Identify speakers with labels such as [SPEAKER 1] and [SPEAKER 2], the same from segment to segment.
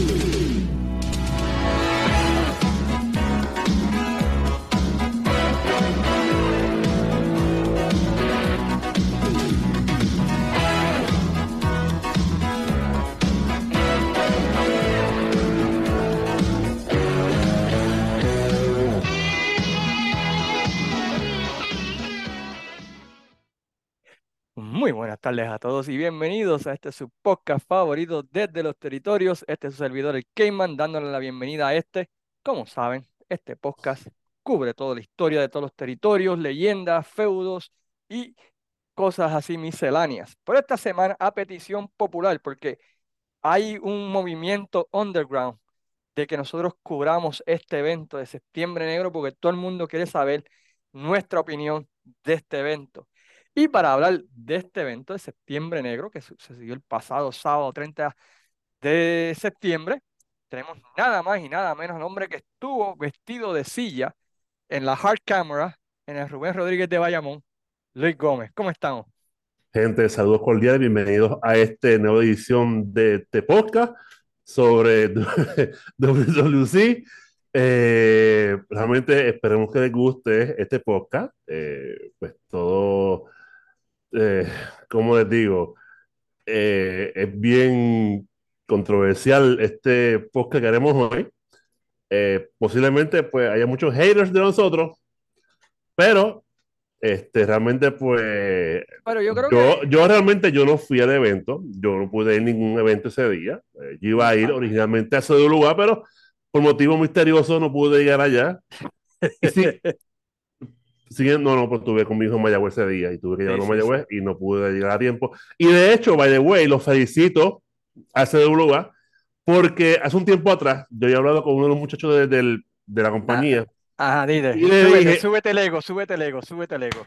[SPEAKER 1] Thank you. Muy buenas tardes a todos y bienvenidos a este su podcast favorito desde los territorios. Este es su servidor, el Cayman, dándole la bienvenida a este. Como saben, este podcast cubre toda la historia de todos los territorios, leyendas, feudos y cosas así misceláneas. Por esta semana, a petición popular, porque hay un movimiento underground de que nosotros cubramos este evento de Septiembre Negro, porque todo el mundo quiere saber nuestra opinión de este evento. Y para hablar de este evento de Septiembre Negro, que sucedió el pasado sábado 30 de septiembre, tenemos nada más y nada menos al hombre que estuvo vestido de silla en la hard camera en el Rubén Rodríguez de Bayamón, Luis Gómez. ¿Cómo estamos?
[SPEAKER 2] Gente, saludos cordiales, bienvenidos a esta nueva edición de, este podcast sobre WWC. Eh, realmente esperemos que les guste este podcast. Eh, pues todo eh, como les digo, eh, es bien controversial este podcast que haremos hoy. Eh, posiblemente pues haya muchos haters de nosotros, pero este, realmente pues
[SPEAKER 1] pero yo, creo
[SPEAKER 2] yo, yo, realmente yo no fui al evento, yo no pude ir a ningún evento ese día, yo iba a ir originalmente a ese lugar, pero por motivo misterioso no pude llegar allá. Y no, no, pues tuve con mi hijo en Mayagüez ese día y tuve que llevarlo a Mayagüez y no pude llegar a tiempo. Y de hecho, by the way, los felicito a CWA porque hace un tiempo atrás yo había hablado con uno de los muchachos de, de, de la compañía.
[SPEAKER 1] Ajá, dile. Y le súbete, dije, súbete el ego, súbete el ego, súbete el ego.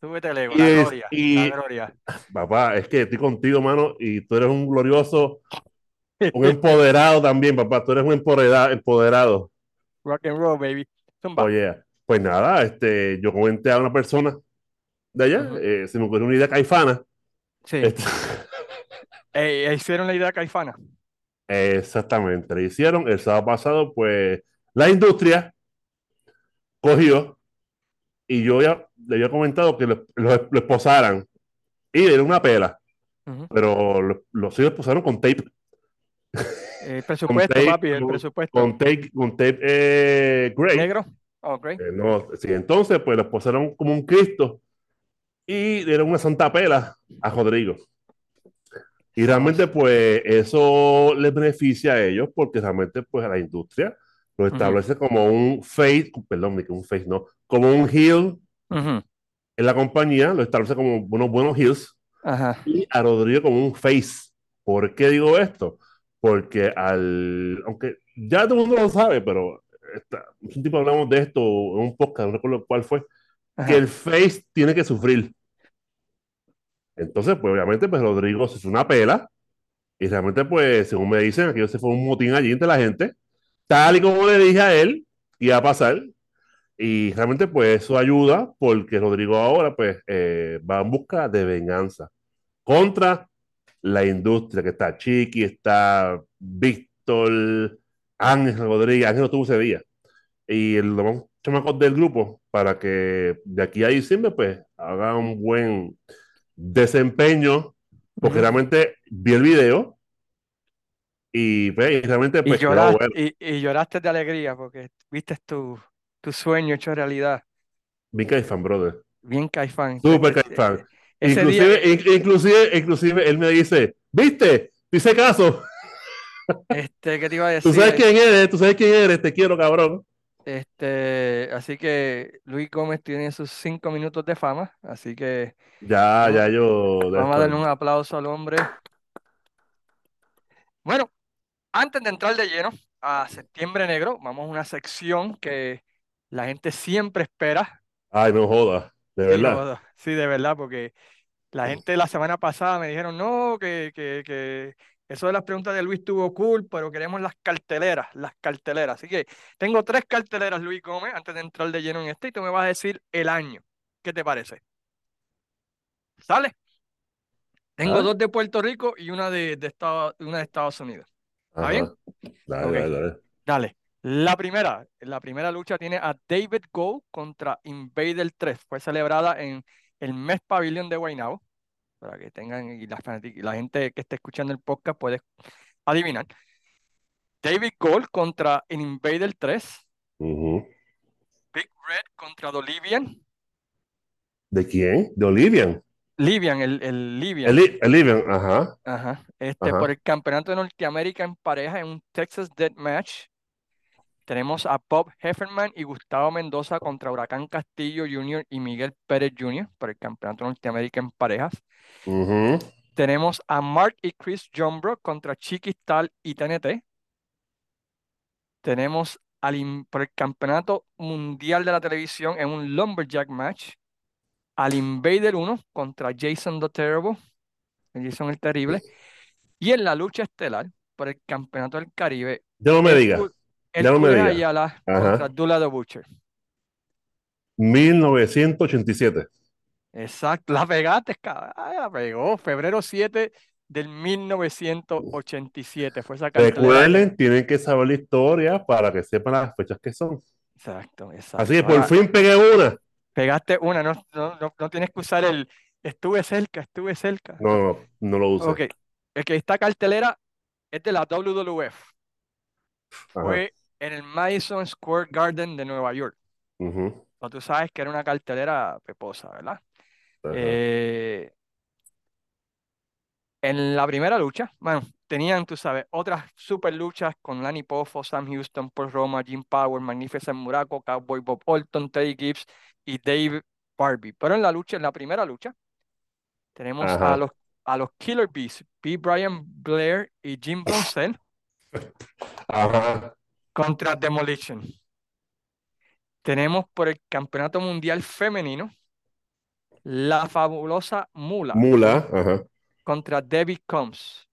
[SPEAKER 1] Súbete el ego, y la, gloria, y, la gloria.
[SPEAKER 2] Papá, es que estoy contigo, mano, y tú eres un glorioso, un empoderado también, papá. Tú eres un empoderado. empoderado.
[SPEAKER 1] Rock and roll, baby.
[SPEAKER 2] Oye, pues nada, este, yo comenté a una persona de allá, eh, se me ocurrió una idea caifana.
[SPEAKER 1] Sí. Este... hicieron la idea caifana.
[SPEAKER 2] Exactamente, le hicieron. El sábado pasado, pues, la industria cogió y yo ya le había comentado que lo, lo, esposaran y era una pela, pero los lo, esposaron con tape.
[SPEAKER 1] El presupuesto, papi, el presupuesto.
[SPEAKER 2] Con tape, con tape eh, gray.
[SPEAKER 1] Negro. Okay.
[SPEAKER 2] Eh, no, sí, entonces, pues los pusieron como un Cristo y dieron una santa pela a Rodrigo. Y realmente, pues, eso les beneficia a ellos porque realmente, pues, a la industria lo establece como un face, perdón, un face, no, como un heel en la compañía, lo establece como unos buenos heels y a Rodrigo como un face. ¿Por qué digo esto? Porque al, aunque ya todo el mundo lo sabe, pero un tipo hablamos de esto en un podcast, no recuerdo cuál fue, que el face tiene que sufrir. Entonces, pues obviamente, pues Rodrigo se hizo una pela y realmente, pues, según me dicen, aquí se fue un motín allí entre la gente, tal y como le dije a él, iba a pasar. Y realmente, pues, eso ayuda porque Rodrigo ahora, pues, eh, va en busca de venganza contra la industria, que está Chiqui, está Víctor, Ángel Rodríguez, Ángel no tuvo ese día. Y el demás chamacos del grupo, para que de aquí a diciembre, pues, haga un buen desempeño, porque realmente vi el video y, pues, realmente, pues,
[SPEAKER 1] y, lloraste, y, lloraste de alegría porque viste tu, tu sueño hecho realidad.
[SPEAKER 2] Bien caifán, brother.
[SPEAKER 1] Bien caifán.
[SPEAKER 2] Súper caifán. Inclusive, inclusive, inclusive, él me dice, ¿viste? Dice caso.
[SPEAKER 1] Este, ¿qué te iba a decir?
[SPEAKER 2] Tú sabes quién eres, tú sabes quién eres, te quiero, cabrón.
[SPEAKER 1] Este, así que Luis Gómez tiene sus cinco minutos de fama, así que
[SPEAKER 2] ya, ya yo.
[SPEAKER 1] Vamos a darle un aplauso al hombre. Bueno, antes de entrar de lleno a Septiembre Negro, vamos a una sección que la gente siempre espera.
[SPEAKER 2] Ay, no joda, de verdad.
[SPEAKER 1] Sí, de verdad, porque la gente la semana pasada me dijeron, no, que, que, que eso de las preguntas de Luis tuvo cool, pero queremos las carteleras, las carteleras. Así que tengo tres carteleras, Luis Gómez, antes de entrar de lleno en este, y tú me vas a decir el año. ¿Qué te parece? ¿Sale? Tengo dos de Puerto Rico y una de, de una de Estados Unidos. ¿Está bien?
[SPEAKER 2] Dale, dale, dale.
[SPEAKER 1] Dale. La primera, la primera lucha tiene a David Gold contra Invader 3. Fue celebrada en el Mes Pavilion de Guaynabo. Para que tengan, y la, fanati- y la gente que esté escuchando el podcast puede adivinar. David Gold contra Invader 3.
[SPEAKER 2] Ujú.
[SPEAKER 1] Big Red contra Dolivian.
[SPEAKER 2] ¿De quién? De Olivian.
[SPEAKER 1] Livian, el, el Livian.
[SPEAKER 2] Eli- Olivian, ajá.
[SPEAKER 1] Ajá. Este,
[SPEAKER 2] Ajá.
[SPEAKER 1] por el campeonato de Norteamérica en pareja en un Texas Deathmatch. Tenemos a Bob Hefferman y Gustavo Mendoza contra Huracán Castillo Jr. y Miguel Pérez Jr. por el campeonato Norteamérica en parejas. Tenemos a Mark y Chris Jombro contra Chiquistal y TNT. Tenemos al por el campeonato mundial de la televisión en un Lumberjack match. Al Invader 1 contra Jason the Terrible. Jason el Terrible. Y en la lucha estelar por el campeonato del Caribe,
[SPEAKER 2] Ya no me.
[SPEAKER 1] Cu- el
[SPEAKER 2] Ya no me.
[SPEAKER 1] Ayala contra Dula the Butcher.
[SPEAKER 2] 1987.
[SPEAKER 1] Exacto, la pegaste, cabrón. Ay, la pegó. Febrero 7 del 1987 fue esa.
[SPEAKER 2] Recuerden, tienen que saber la historia para que sepan las fechas que son.
[SPEAKER 1] Exacto, exacto.
[SPEAKER 2] Así que por
[SPEAKER 1] Ahora,
[SPEAKER 2] fin pegué una.
[SPEAKER 1] pegaste una, no, no, no, no tienes que usar el estuve cerca, estuve cerca.
[SPEAKER 2] No, no, no lo usé.
[SPEAKER 1] Ok, es que esta cartelera es de la WWF.
[SPEAKER 2] Ajá.
[SPEAKER 1] Fue en el Madison Square Garden de Nueva York.
[SPEAKER 2] Ujú.
[SPEAKER 1] O tú sabes que era una cartelera peposa, ¿verdad?
[SPEAKER 2] Ajá.
[SPEAKER 1] Eh, en la primera lucha, bueno, tenían, tú sabes, otras super luchas con Lanny Poffo, Sam Houston, Paul Roma, Jim Power, Magnificent Muraco, Cowboy Bob Orton, Teddy Gibbs y Dave Barbie. Pero en la lucha, en la primera lucha, tenemos a los, a los Killer Bees, P. Brian Blair y Jim Brunzell
[SPEAKER 2] Ajá.
[SPEAKER 1] Contra Demolition. Tenemos por el Campeonato Mundial Femenino la fabulosa Mula
[SPEAKER 2] Mula. Ajá.
[SPEAKER 1] contra Debbie Combs.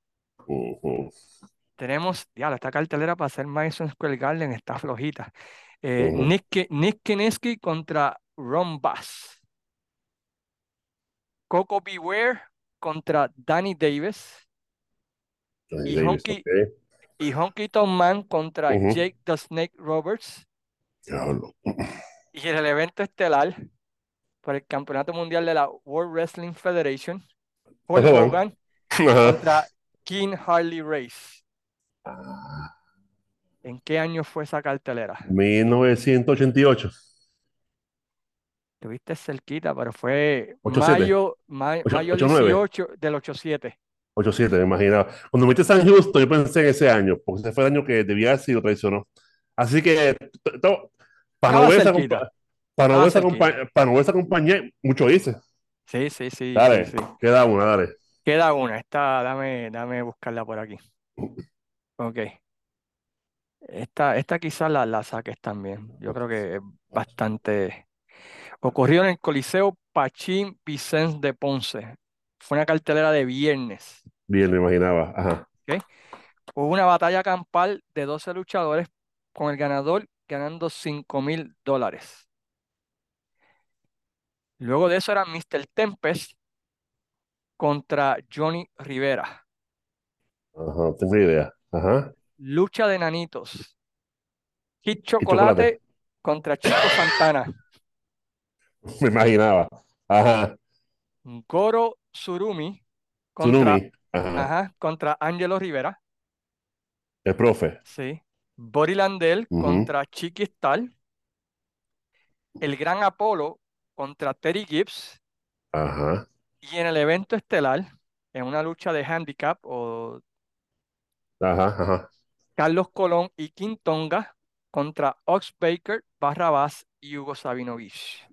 [SPEAKER 2] Ujú.
[SPEAKER 1] Tenemos, ya, esta cartelera para hacer Madison Square Garden está flojita. Eh. Nick, Ki- Nick Kineski contra Ron Bass. Coco Beware contra Danny Davis. Y
[SPEAKER 2] Davis,
[SPEAKER 1] Honky. Y Honky Tonk Man contra. Jake the Snake Roberts.
[SPEAKER 2] Diablo.
[SPEAKER 1] Y en el evento estelar por el Campeonato Mundial de la World Wrestling Federation, Hulk. Hogan contra King Harley Race.
[SPEAKER 2] Ah,
[SPEAKER 1] ¿En qué año fue esa cartelera?
[SPEAKER 2] 1988.
[SPEAKER 1] Tuviste cerquita, pero fue
[SPEAKER 2] 87.
[SPEAKER 1] mayo, ma- mayo
[SPEAKER 2] 89.
[SPEAKER 1] 18 del 87.
[SPEAKER 2] 87, me imaginaba. Cuando metí San Houston, yo pensé en ese año, porque ese fue el año que debía haber sido traicionó. Así que, para no ver esa compañía, mucho hice.
[SPEAKER 1] Sí, sí, sí, sí,
[SPEAKER 2] Dale,
[SPEAKER 1] sí.
[SPEAKER 2] queda una, dale.
[SPEAKER 1] Queda una, esta, dame, dame buscarla por aquí. Ok. Esta, esta quizás la, la saques también. Yo creo que es bastante. Ocurrió en el Coliseo Pachín Vicens de Ponce. Fue una cartelera de viernes.
[SPEAKER 2] Bien, me imaginaba. Ajá.
[SPEAKER 1] ¿ok? Hubo una batalla campal de 12 luchadores con el ganador ganando 5 mil dólares. Luego de eso era Mr. Tempest contra Johnny Rivera.
[SPEAKER 2] Ajá, tengo idea. Ajá.
[SPEAKER 1] Lucha de nanitos. Kid
[SPEAKER 2] chocolate.
[SPEAKER 1] Chocolate contra Chico Santana.
[SPEAKER 2] Me imaginaba. Ajá.
[SPEAKER 1] Goro Surumi contra.
[SPEAKER 2] Ajá.
[SPEAKER 1] ajá, contra Angelo Rivera.
[SPEAKER 2] El profe.
[SPEAKER 1] Sí. Bori Landel
[SPEAKER 2] Ujú.
[SPEAKER 1] contra Chiqui Stal. El Gran Apolo contra Terry Gibbs.
[SPEAKER 2] Ajá.
[SPEAKER 1] Y en el evento estelar, en una lucha de handicap, o
[SPEAKER 2] Ajá. Ajá.
[SPEAKER 1] Carlos Colón y King Tonga contra Ox Baker, Barrabás y Hugo Sabinovich.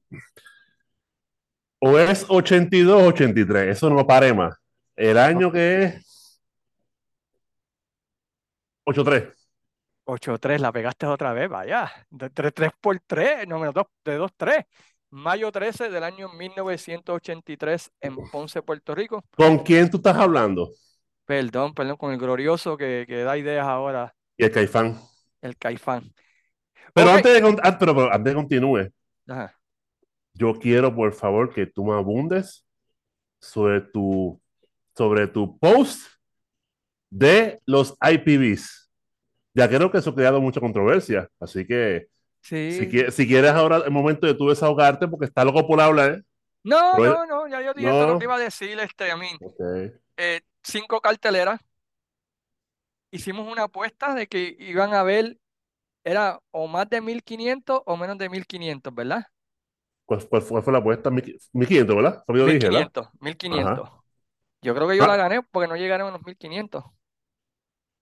[SPEAKER 2] O es 82 o 83. Eso no pare más. El año que es 83.
[SPEAKER 1] 8-3, la pegaste otra vez, vaya. De 3 por 3, número 2, de 2-3. Mayo 13 del año 1983 en Ponce, Puerto Rico.
[SPEAKER 2] ¿Con quién tú estás hablando?
[SPEAKER 1] Perdón, perdón, con el glorioso que, que da ideas ahora,
[SPEAKER 2] Y el Caifán.
[SPEAKER 1] el Caifán.
[SPEAKER 2] Pero
[SPEAKER 1] Ok.
[SPEAKER 2] antes de, ah, pero, pero antes de continúe,
[SPEAKER 1] Ajá.
[SPEAKER 2] yo quiero por favor que tú me abundes sobre tu, sobre tu post de los IPVs. Ya creo que eso ha creado mucha controversia, así que si,
[SPEAKER 1] Sí.
[SPEAKER 2] quie- si quieres ahora el momento de tú desahogarte porque está loco por hablar,
[SPEAKER 1] No,
[SPEAKER 2] pero-
[SPEAKER 1] no, no, ya yo dije todo lo que
[SPEAKER 2] no,
[SPEAKER 1] iba a decir, este, a mí,
[SPEAKER 2] ok.
[SPEAKER 1] eh, cinco carteleras. Hicimos una apuesta de que iban a ver, era o más de 1500 o menos de 1500, ¿verdad?
[SPEAKER 2] ¿Cuál, cuál fue, fue la apuesta? 1500, ¿verdad? Fue lo que yo dije, ¿verdad?
[SPEAKER 1] 1500, 1500. Yo creo que yo
[SPEAKER 2] Ah.
[SPEAKER 1] la gané porque no llegaron a los 1500.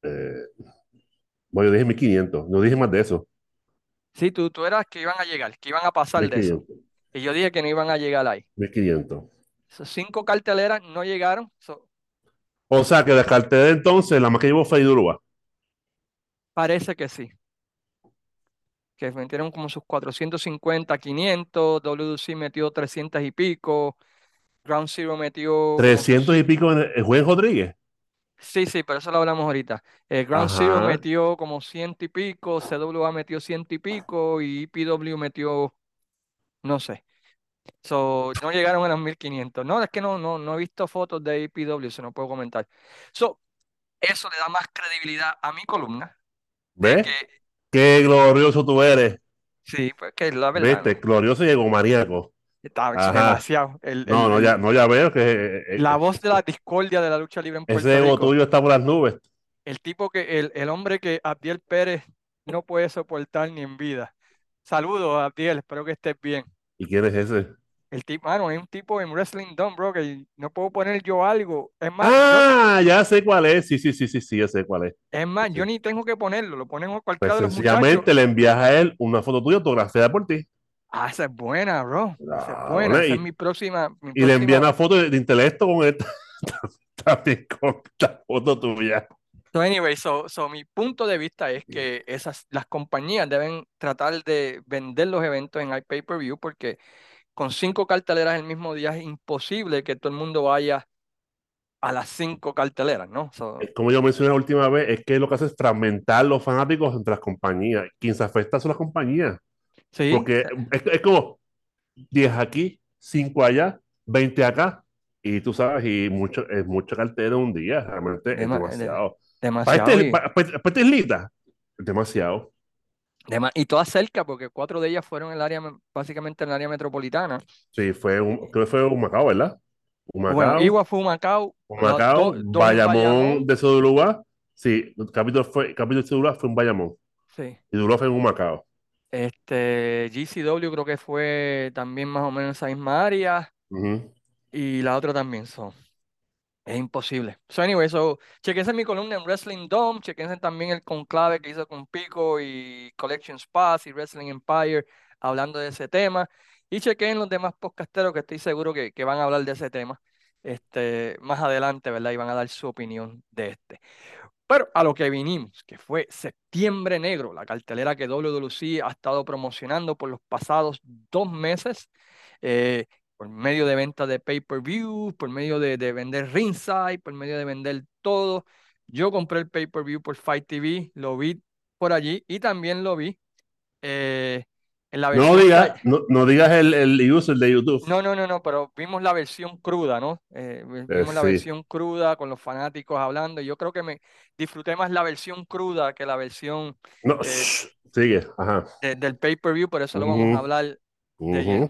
[SPEAKER 2] Eh, bueno, yo dije 1500, no dije más de eso.
[SPEAKER 1] Sí, tú, tú eras que iban a llegar, que iban a pasar de eso.
[SPEAKER 2] 1500,
[SPEAKER 1] Y yo dije que no iban a llegar ahí.
[SPEAKER 2] 1500.
[SPEAKER 1] Esos cinco carteleras no llegaron. so-
[SPEAKER 2] O sea que descarté de entonces la más que llevó fue Idurúa.
[SPEAKER 1] parece que sí. Que metieron como sus 450, 500. WC metió 300 y pico. Ground Zero metió. como
[SPEAKER 2] 300
[SPEAKER 1] sus-
[SPEAKER 2] y pico en el Juan Rodríguez.
[SPEAKER 1] Sí, sí, pero eso lo hablamos ahorita. Eh, Ground Zero metió como ciento y pico. CWA metió ciento y pico. Y EPW metió. No sé. So, no llegaron a los 1500. No, es que no, no, no he visto fotos de EPW, eso no puedo comentar. So, eso le da más credibilidad a mi columna.
[SPEAKER 2] ¿Ves?
[SPEAKER 1] que,
[SPEAKER 2] Qué glorioso tú eres.
[SPEAKER 1] sí, pues que es la verdad,
[SPEAKER 2] ¿Viste? Glorioso y egomaniaco.
[SPEAKER 1] Está
[SPEAKER 2] Ajá.
[SPEAKER 1] demasiado. El,
[SPEAKER 2] No,
[SPEAKER 1] el-
[SPEAKER 2] no,
[SPEAKER 1] el-
[SPEAKER 2] ya, no, ya veo que eh, eh,
[SPEAKER 1] la voz de la discordia de la lucha libre en Puerto
[SPEAKER 2] ese ego
[SPEAKER 1] Rico.
[SPEAKER 2] tuyo está por las nubes.
[SPEAKER 1] El tipo que, el, el hombre que Abdiel Pérez no puede soportar ni en vida. Saludos, Abdiel, espero que estés bien.
[SPEAKER 2] ¿Y quién es ese?
[SPEAKER 1] El tipo, mano, hay un tipo en Wrestling Dome, bro, que no puedo poner yo algo. Es más, yo,
[SPEAKER 2] Ah, ya sé cuál es. Sí, sí, sí, sí, sí, ya sé cuál es.
[SPEAKER 1] es más, yo
[SPEAKER 2] Sí.
[SPEAKER 1] ni tengo que ponerlo, lo ponen
[SPEAKER 2] Pues
[SPEAKER 1] cualquiera de los muchachos.
[SPEAKER 2] sencillamente le envías a él una foto tuya autografiada por ti.
[SPEAKER 1] Ah, esa es buena, bro. Esa es buena. Esa es mi próxima. mi
[SPEAKER 2] Y le envían una foto de, de intelecto con él. También con la foto tuya.
[SPEAKER 1] So anyway, so, so mi punto de vista es que esas, las compañías deben tratar de vender los eventos en iPay-per-view porque con cinco carteleras el mismo día es imposible que todo el mundo vaya a las cinco carteleras, ¿no? So,
[SPEAKER 2] Como yo mencioné la última vez, es que lo que hace es fragmentar los fanáticos entre las compañías. Quien se afecta son las compañías.
[SPEAKER 1] Sí,
[SPEAKER 2] Porque es, es como 10 aquí, 5 allá, 20 acá. Y tú sabes, y mucho, es mucha cartera en un día, realmente es
[SPEAKER 1] Dema-
[SPEAKER 2] demasiado. Para,
[SPEAKER 1] demasiado.
[SPEAKER 2] este,
[SPEAKER 1] y,
[SPEAKER 2] para, para- para islita, demasiado.
[SPEAKER 1] dema- y todas cerca porque cuatro de ellas fueron en el área, me- básicamente en el área metropolitana.
[SPEAKER 2] Sí, fue un, creo que fue un Macao, ¿verdad? Un
[SPEAKER 1] Bueno, Igua fue Macao,
[SPEAKER 2] un
[SPEAKER 1] lo-
[SPEAKER 2] Macao,
[SPEAKER 1] do-
[SPEAKER 2] Bayamón
[SPEAKER 1] Bayamón.
[SPEAKER 2] de Sodulúa. Sí, el capítulo, fue, el capítulo de Sodulúa fue un Bayamón.
[SPEAKER 1] Sí.
[SPEAKER 2] Y Dulúa fue en un Macao.
[SPEAKER 1] Este, GCW creo que fue también más o menos en esa misma área. Y la otra también son. Es imposible. So, anyway, so, chequense mi columna en Wrestling Dome, chequense también el conclave que hizo con Pico y Collection Pass y Wrestling Empire hablando de ese tema. Y chequen los demás podcasteros que estoy seguro que, que van a hablar de ese tema este, más adelante, ¿verdad? Y van a dar su opinión de este. Pero a lo que vinimos, que fue Septiembre Negro, la cartelera que WWC ha estado promocionando por los pasados dos meses, eh, por medio de venta de pay-per-view, por medio de, de vender ringside, por medio de vender todo. Yo compré el pay-per-view por Fight TV, lo vi por allí y también lo vi eh, en la
[SPEAKER 2] No
[SPEAKER 1] versión ca-
[SPEAKER 2] no, no digas el, el user de YouTube.
[SPEAKER 1] no, no, no, no, pero vimos la versión cruda, ¿no? Eh,
[SPEAKER 2] Eh,
[SPEAKER 1] vimos la
[SPEAKER 2] sí.
[SPEAKER 1] versión cruda con los fanáticos hablando. y Yo creo que me disfruté más la versión cruda que la versión
[SPEAKER 2] No,
[SPEAKER 1] eh,
[SPEAKER 2] shh, sigue. Ajá.
[SPEAKER 1] de- del pay-per-view, por eso lo vamos a hablar de.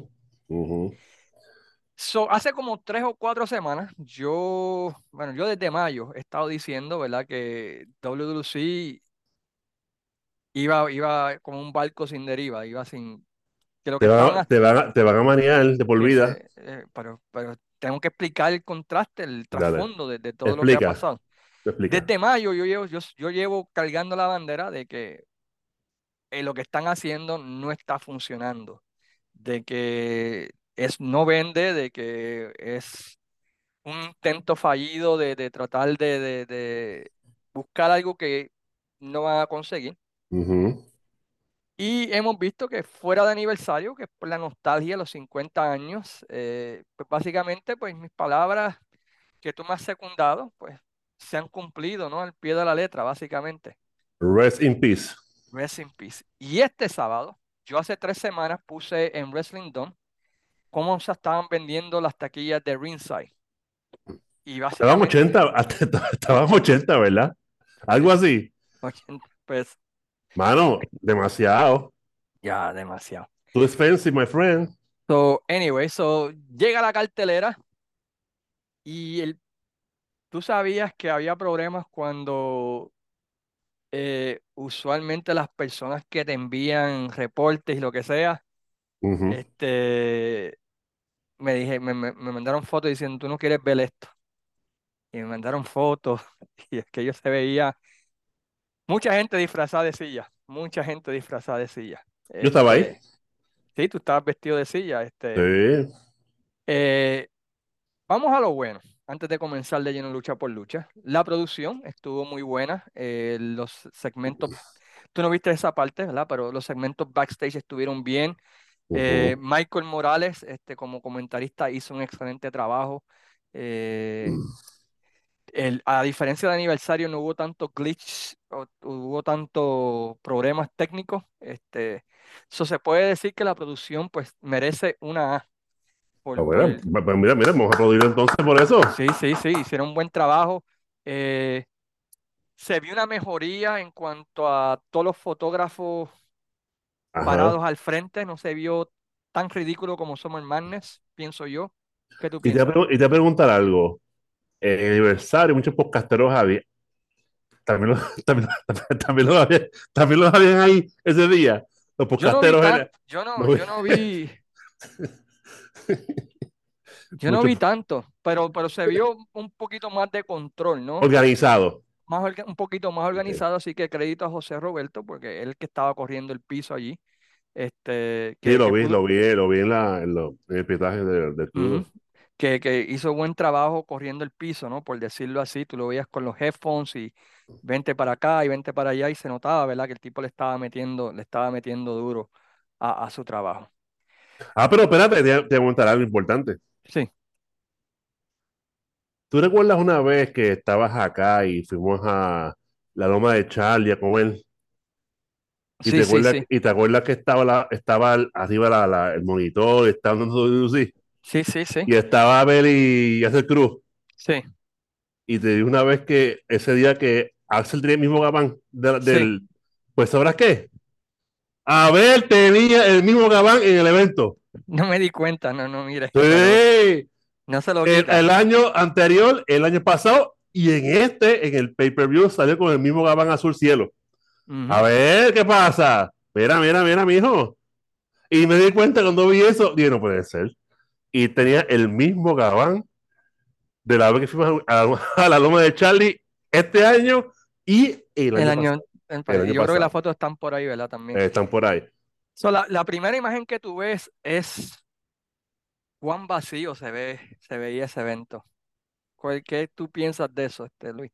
[SPEAKER 1] So, hace como tres o cuatro semanas, yo, bueno, yo desde mayo he estado diciendo, ¿verdad? Que WWC iba, iba como un barco sin deriva, iba sin, que lo
[SPEAKER 2] Te van, te van, a- te van a manejar de por vida.
[SPEAKER 1] pero, pero tengo que explicar el contraste, el trasfondo de, de todo lo que ha pasado. Desde mayo yo llevo, yo, yo llevo cargando la bandera de que eh, lo que están haciendo no está funcionando, de que es, no vende, de que es un intento fallido de, de tratar de- de buscar algo que no van a conseguir.
[SPEAKER 2] Ujú.
[SPEAKER 1] Y hemos visto que fuera de aniversario, que es por la nostalgia de los 50 años, eh, pues básicamente pues mis palabras que tú me has secundado, pues se han cumplido, ¿no? Al pie de la letra, básicamente.
[SPEAKER 2] Rest in peace.
[SPEAKER 1] Rest in peace. Y este sábado, yo hace tres semanas puse en Wrestling Dome cómo se estaban vendiendo las taquillas de Ringside. y
[SPEAKER 2] Estaban
[SPEAKER 1] básicamente
[SPEAKER 2] 80, hasta- estaban 80, ¿verdad? Algo así.
[SPEAKER 1] 80 pesos.
[SPEAKER 2] Mano, demasiado.
[SPEAKER 1] Ya, demasiado.
[SPEAKER 2] Too expensive, my friend.
[SPEAKER 1] So, anyway, so llega la cartelera y el, tú sabías que había problemas cuando eh, usualmente las personas que te envían reportes y lo que sea, este, me dije, me, me- me mandaron fotos diciendo, tú no quieres ver esto. Y me mandaron fotos y es que yo se veía mucha gente disfrazada de silla, mucha gente disfrazada de silla.
[SPEAKER 2] Yo estaba ahí.
[SPEAKER 1] Este, sí, tú estabas vestido de silla. Este,
[SPEAKER 2] Sí.
[SPEAKER 1] eh, vamos a lo bueno. Antes de comenzar de lleno lucha por lucha, la producción estuvo muy buena. eh, los segmentos, tú no viste esa parte, ¿verdad? Pero los segmentos backstage estuvieron bien. Eh. Michael Morales, este, como comentarista, hizo un excelente trabajo. Eh, el- a diferencia del aniversario, no hubo tanto glitch, o- hubo tanto problemas técnicos. Este, eso se puede decir que la producción, pues, merece una A.
[SPEAKER 2] Ah,
[SPEAKER 1] Por,
[SPEAKER 2] bueno,
[SPEAKER 1] por-
[SPEAKER 2] pues mira, mira, vamos a aplaudir entonces por eso.
[SPEAKER 1] sí, sí, sí, hicieron un buen trabajo. Eh, se vio una mejoría en cuanto a todos los fotógrafos parados al frente, no se vio tan ridículo como Summer Madness, pienso yo. ¿Qué tú
[SPEAKER 2] Y te, a y te voy a preguntar algo. El aniversario, muchos podcasteros había, también lo, también, lo- también lo había- también los habían ahí ese día. Los
[SPEAKER 1] Yo no vi
[SPEAKER 2] podcasteros
[SPEAKER 1] tan, yo no, yo no vi, yo no vi tanto, pero, pero se vio un poquito más de control, ¿no?
[SPEAKER 2] organizados.
[SPEAKER 1] Más un poquito más organizado, así que crédito a José Roberto, porque él que estaba corriendo el piso allí, este,
[SPEAKER 2] Sí,
[SPEAKER 1] que,
[SPEAKER 2] lo
[SPEAKER 1] que
[SPEAKER 2] vi,
[SPEAKER 1] pudo,
[SPEAKER 2] lo vi, lo vi en, la, en, lo- en el pietaje del, del
[SPEAKER 1] Ujú.
[SPEAKER 2] crudo.
[SPEAKER 1] Que, que hizo buen trabajo corriendo el piso, ¿no? Por decirlo así, tú lo veías con los headphones y vente para acá y vente para allá y se notaba, ¿verdad? Que el tipo le estaba metiendo, le estaba metiendo duro a, a su trabajo.
[SPEAKER 2] Ah, pero espérate, te, te voy a preguntar algo importante.
[SPEAKER 1] Sí,
[SPEAKER 2] ¿Tú recuerdas una vez que estabas acá y fuimos a la loma de Charlie a comer? Y
[SPEAKER 1] sí,
[SPEAKER 2] te
[SPEAKER 1] sí,
[SPEAKER 2] acuerdas,
[SPEAKER 1] sí,
[SPEAKER 2] y te acuerdas que estaba, la, estaba arriba la, la- el monitor, estaba dando lucy,
[SPEAKER 1] sí, sí, sí,
[SPEAKER 2] y estaba Abel y Axel Cruz.
[SPEAKER 1] sí,
[SPEAKER 2] Y te dije una vez que ese día que Axel tenía el mismo gabán de-
[SPEAKER 1] sí.
[SPEAKER 2] del. Pues ¿sabrás qué? Abel tenía el mismo gabán en el evento.
[SPEAKER 1] No me di cuenta, no, no, mire,
[SPEAKER 2] Sí.
[SPEAKER 1] no se lo
[SPEAKER 2] El, el año anterior, el año pasado, y en este, en el pay-per-view, salió con el mismo gabán azul cielo. A ver, ¿qué pasa? Mira, mira, mira, mijo. Y me di cuenta cuando vi eso, dije, no puede ser. Y tenía el mismo gabán de la vez que fuimos a, la loma de Charlie este año y el
[SPEAKER 1] El
[SPEAKER 2] año
[SPEAKER 1] el-
[SPEAKER 2] El año
[SPEAKER 1] yo creo que las fotos están por ahí, ¿verdad? También.
[SPEAKER 2] Eh, están por ahí.
[SPEAKER 1] So, la, la primera imagen que tú ves es cuán vacío se ve, se veía ese evento. ¿Cuál- ¿Qué tú piensas de eso, este, Luis?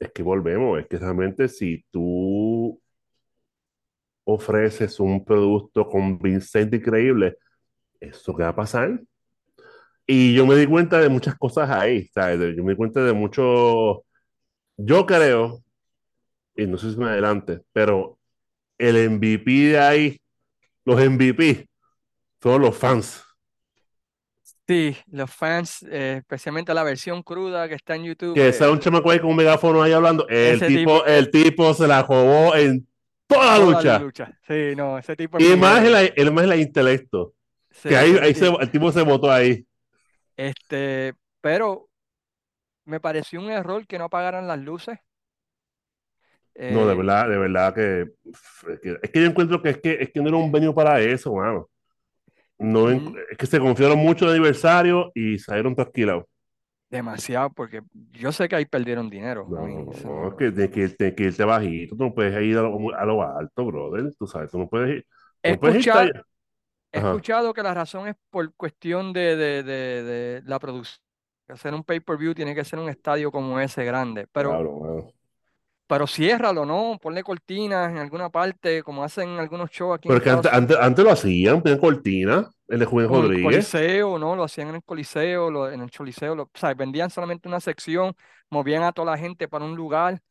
[SPEAKER 2] Es que volvemos, es que realmente si tú ofreces un producto convincente, increíble, ¿eso qué va a pasar? Y yo me di cuenta de muchas cosas ahí, ¿sabes? Yo me di cuenta de mucho, yo creo, y no sé si me adelante, pero el MVP de ahí, los MVP, son los fans.
[SPEAKER 1] Sí, los fans, eh, especialmente la versión cruda que está en YouTube,
[SPEAKER 2] Que
[SPEAKER 1] eh,
[SPEAKER 2] sale un chamaco ahí con un megáfono ahí hablando, el tipo,
[SPEAKER 1] tipo,
[SPEAKER 2] el tipo se la jugó en toda la
[SPEAKER 1] toda la
[SPEAKER 2] lucha.
[SPEAKER 1] lucha. Sí, no, ese tipo
[SPEAKER 2] Y más el, el más el intelecto. Que ahí, ahí se- el tipo se votó ahí.
[SPEAKER 1] Este, pero me pareció un error que no apagaran las luces.
[SPEAKER 2] No, de
[SPEAKER 1] Eh,
[SPEAKER 2] verdad, de verdad que, es que es que yo encuentro que es que, es que no era un venue para eso, mano. No,
[SPEAKER 1] mm,
[SPEAKER 2] es que se confiaron mucho de aniversario y salieron trasquilados.
[SPEAKER 1] demasiado, porque yo sé que ahí perdieron dinero.
[SPEAKER 2] No, es que tienes que, ir- tienes que irte bajito, tú no puedes ir a lo, a lo alto, brother, tú sabes, tú no puedes ir, no puedes allá.
[SPEAKER 1] He
[SPEAKER 2] Ajá,
[SPEAKER 1] escuchado que la razón es por cuestión de, de, de, de la producción. Hacer un pay-per-view tiene que ser un estadio como ese grande, pero,
[SPEAKER 2] claro, mano.
[SPEAKER 1] pero ciérralo, ¿no? Ponle cortinas en alguna parte, como hacen algunos shows aquí en
[SPEAKER 2] Pero es que antes, antes, antes lo hacían, tenían cortina, el de Juven
[SPEAKER 1] como en el
[SPEAKER 2] Rodríguez.
[SPEAKER 1] Coliseo, ¿no? Lo hacían en el Coliseo, lo- en el Choliseo, lo, o sea, vendían solamente una sección, movían a toda la gente para un lugar,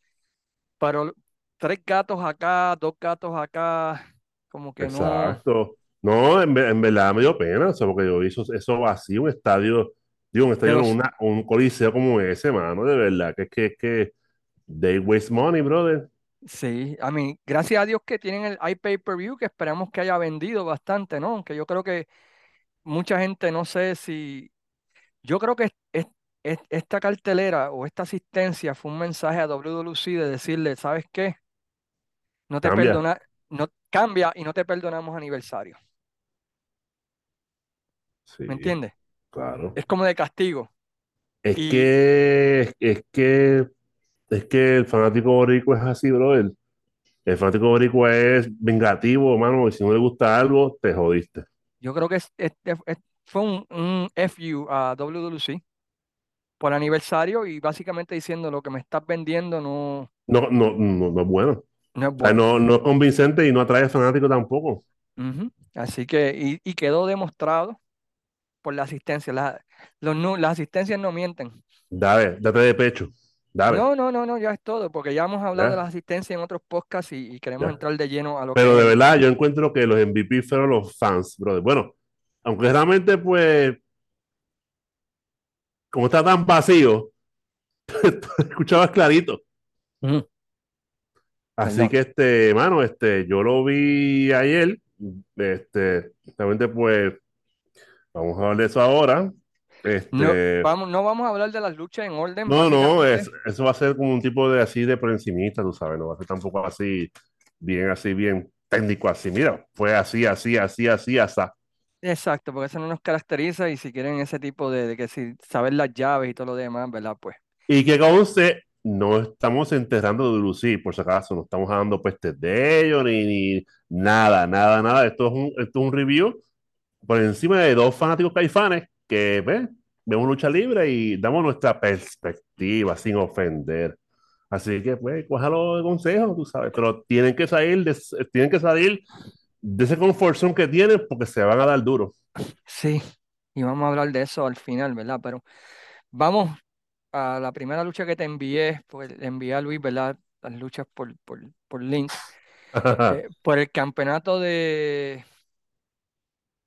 [SPEAKER 1] pero tres gatos acá, dos gatos acá, como que no.
[SPEAKER 2] Exacto. No, en, en verdad me dio pena, o sea, porque yo vi eso, eso vacío, un estadio Digo, un estadio, una, un coliseo como ese, mano, de verdad, que es que, que they waste money, brother.
[SPEAKER 1] sí, a mí, gracias a Dios que tienen el iPay-per-view, que esperamos que haya vendido bastante, ¿no? Aunque yo creo que mucha gente, no sé si, yo creo que es- es- es- esta cartelera o esta asistencia fue un mensaje a WWC de decirle, ¿sabes qué? No te perdona, no cambia y no te perdonamos aniversario, ¿me entiendes?
[SPEAKER 2] claro.
[SPEAKER 1] Es como de castigo.
[SPEAKER 2] Es
[SPEAKER 1] Y
[SPEAKER 2] que, es que, es que el fanático boricua es así, brother. El fanático boricua es vengativo, mano, y si no le gusta algo, te jodiste.
[SPEAKER 1] yo creo que es- es- es- es- fue un, un FU a WWC por aniversario y básicamente diciendo lo que me estás vendiendo no,
[SPEAKER 2] No, no, no, no es bueno.
[SPEAKER 1] No es
[SPEAKER 2] no, no es convincente y no atrae fanático tampoco.
[SPEAKER 1] Así que, y, y quedó demostrado por la asistencia. La- los, nu- las asistencias no mienten.
[SPEAKER 2] Dale, date de pecho. Dale,
[SPEAKER 1] No, no, no, no, ya es todo, porque ya hemos hablado de las asistencias en otros podcasts y, y queremos
[SPEAKER 2] ya.
[SPEAKER 1] entrar de lleno a lo que
[SPEAKER 2] Pero de verdad, yo encuentro que los MVP fueron los fans, brother. Bueno, aunque realmente, pues, como está tan vacío, escuchabas clarito. Así que, este, mano, este, yo lo vi ayer. Este, realmente, pues, vamos a hablar de eso ahora.
[SPEAKER 1] No
[SPEAKER 2] Este,
[SPEAKER 1] vamos, no vamos a hablar de las luchas en orden,
[SPEAKER 2] no, no, es, eso va a ser como un tipo de así de por encimista, tú sabes, no va a ser tampoco así, bien, así, bien técnico, así. Mira, fue así, así, así, así, así.
[SPEAKER 1] Exacto, porque eso no nos caracteriza y si quieren ese tipo de, de que si saber las llaves y todo lo demás, ¿verdad? Pues
[SPEAKER 2] Y que conste, no estamos enterrando de Lucy, por si acaso, no estamos dando pestes de ellos, ni, ni nada, nada, nada. Esto es un, esto es un review por encima de dos fanáticos caifanes que ¿ves? vemos lucha libre y damos nuestra perspectiva sin ofender. Así que, pues, cójalo de consejo, tú sabes, pero tienen que salir de, tienen que salir de ese confort zone que tienen porque se van a dar duro.
[SPEAKER 1] sí, y vamos a hablar de eso al final, ¿verdad? Pero vamos a la primera lucha que te envié, pues le envié a Luis, ¿verdad? Las luchas por, por, por link, eh, por el campeonato de...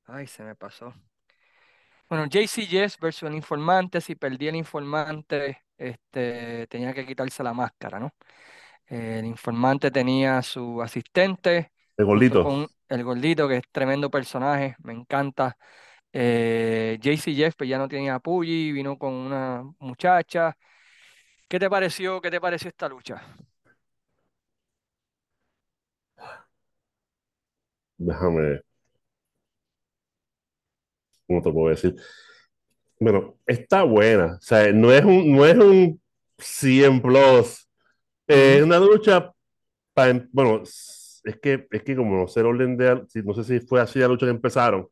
[SPEAKER 1] Ay, se me pasó. Bueno, JC Jess versus el informante, si perdí el informante, este, tenía que quitarse la máscara, ¿no? El informante tenía su asistente,
[SPEAKER 2] El gordito.
[SPEAKER 1] con el gordito, que es tremendo personaje, me encanta. Eh, JC Jeff pues ya no tenía a Puggy, vino con una muchacha. ¿Qué te pareció? ¿Qué te pareció esta lucha?
[SPEAKER 2] Déjame, ¿cómo te puedo decir? Bueno, está buena. O sea, no es un, no es un 100 plus. Eh. Es una lucha para, bueno, es que, es que como no sé el orden de, no sé si fue así la lucha que empezaron,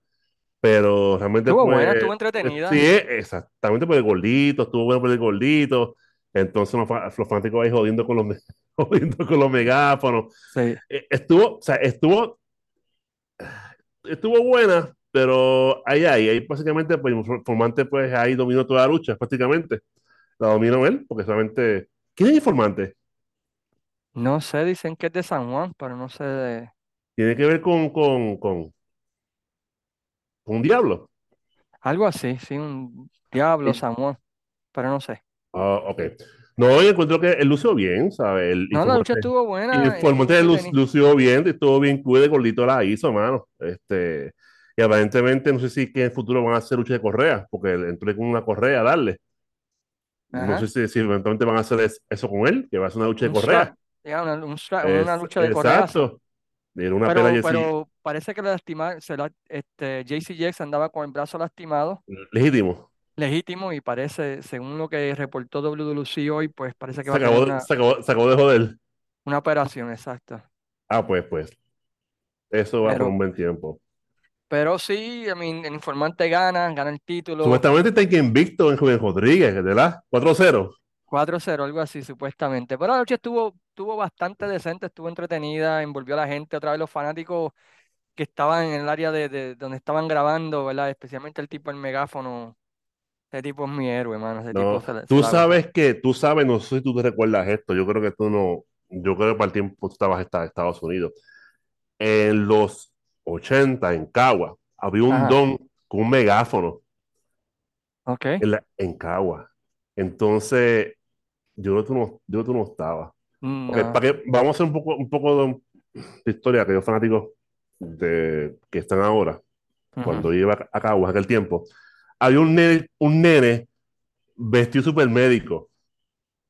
[SPEAKER 2] pero realmente
[SPEAKER 1] Estuvo buena,
[SPEAKER 2] pues,
[SPEAKER 1] estuvo entretenida.
[SPEAKER 2] sí, exactamente por el gordito, estuvo bueno por el gordito, entonces los, los fanáticos ahí jodiendo con los, jodiendo con los megáfonos.
[SPEAKER 1] Sí,
[SPEAKER 2] Eh, Estuvo, o sea, estuvo, estuvo buena, pero ahí, ahí, ahí básicamente, pues, el informante, pues, ahí dominó toda la lucha, prácticamente. La dominó él, porque solamente, ¿quién es el informante?
[SPEAKER 1] no sé, dicen que es de San Juan, pero no sé de...
[SPEAKER 2] Tiene que ver con, con, con, con un diablo.
[SPEAKER 1] Algo así, sí, un Diablo,
[SPEAKER 2] Y-
[SPEAKER 1] San Juan, pero no sé.
[SPEAKER 2] Ah, ok. No, yo encuentro que él lució bien, ¿sabes? El
[SPEAKER 1] No, la lucha estuvo
[SPEAKER 2] el
[SPEAKER 1] buena, eh,
[SPEAKER 2] informante
[SPEAKER 1] entretenida.
[SPEAKER 2] lució bien, estuvo bien cool, de gordito la hizo, mano. Este, y aparentemente, no sé si que en el futuro van a hacer lucha de correa, porque él entró con una correa a darle. No sé si, si eventualmente van a hacer es- eso con él, que va a ser una lucha de
[SPEAKER 1] Un
[SPEAKER 2] correa.
[SPEAKER 1] una, un lucha de
[SPEAKER 2] exacto. Era una
[SPEAKER 1] Pero, pero parece que le lastima, se la, este, JC Jackson andaba con el brazo lastimado,
[SPEAKER 2] legítimo.
[SPEAKER 1] legítimo, y parece, según lo que reportó WWC hoy, pues parece que
[SPEAKER 2] Se
[SPEAKER 1] va a tener
[SPEAKER 2] acabó,
[SPEAKER 1] una,
[SPEAKER 2] se acabó, se acabó de joder.
[SPEAKER 1] una operación, exacta.
[SPEAKER 2] Ah, pues, pues. Eso va por
[SPEAKER 1] Pero,
[SPEAKER 2] un buen tiempo.
[SPEAKER 1] Pero sí, I mean, el informante gana, gana el título
[SPEAKER 2] Supuestamente está invicto en Juven Rodríguez, ¿verdad? 4-0.
[SPEAKER 1] 4-0, algo así, supuestamente. Pero la noche estuvo, estuvo bastante decente, estuvo entretenida, envolvió a la gente, otra vez los fanáticos que estaban en el área de, de donde estaban grabando, ¿verdad? Especialmente el tipo del megáfono. Ese tipo es mi héroe, hermano. Ese tipo
[SPEAKER 2] No,
[SPEAKER 1] se, la- se
[SPEAKER 2] tú sabes que, tú sabes, no sé si tú te recuerdas esto, yo creo que tú no, yo creo que para el tiempo tú estabas en Estados Unidos. En los 80, en Cagua, había un
[SPEAKER 1] Ajá.
[SPEAKER 2] don con un megáfono.
[SPEAKER 1] Ok.
[SPEAKER 2] en, la, en Cagua. Entonces, yo creo que tú no, yo tú no estabas. Ok,
[SPEAKER 1] No.
[SPEAKER 2] para que, vamos a hacer un poco, un poco de, de historia, que yo fanáticos de, que están ahora, cuando iba a Caguas aquel tiempo, había un nene, un nene vestido supermédico.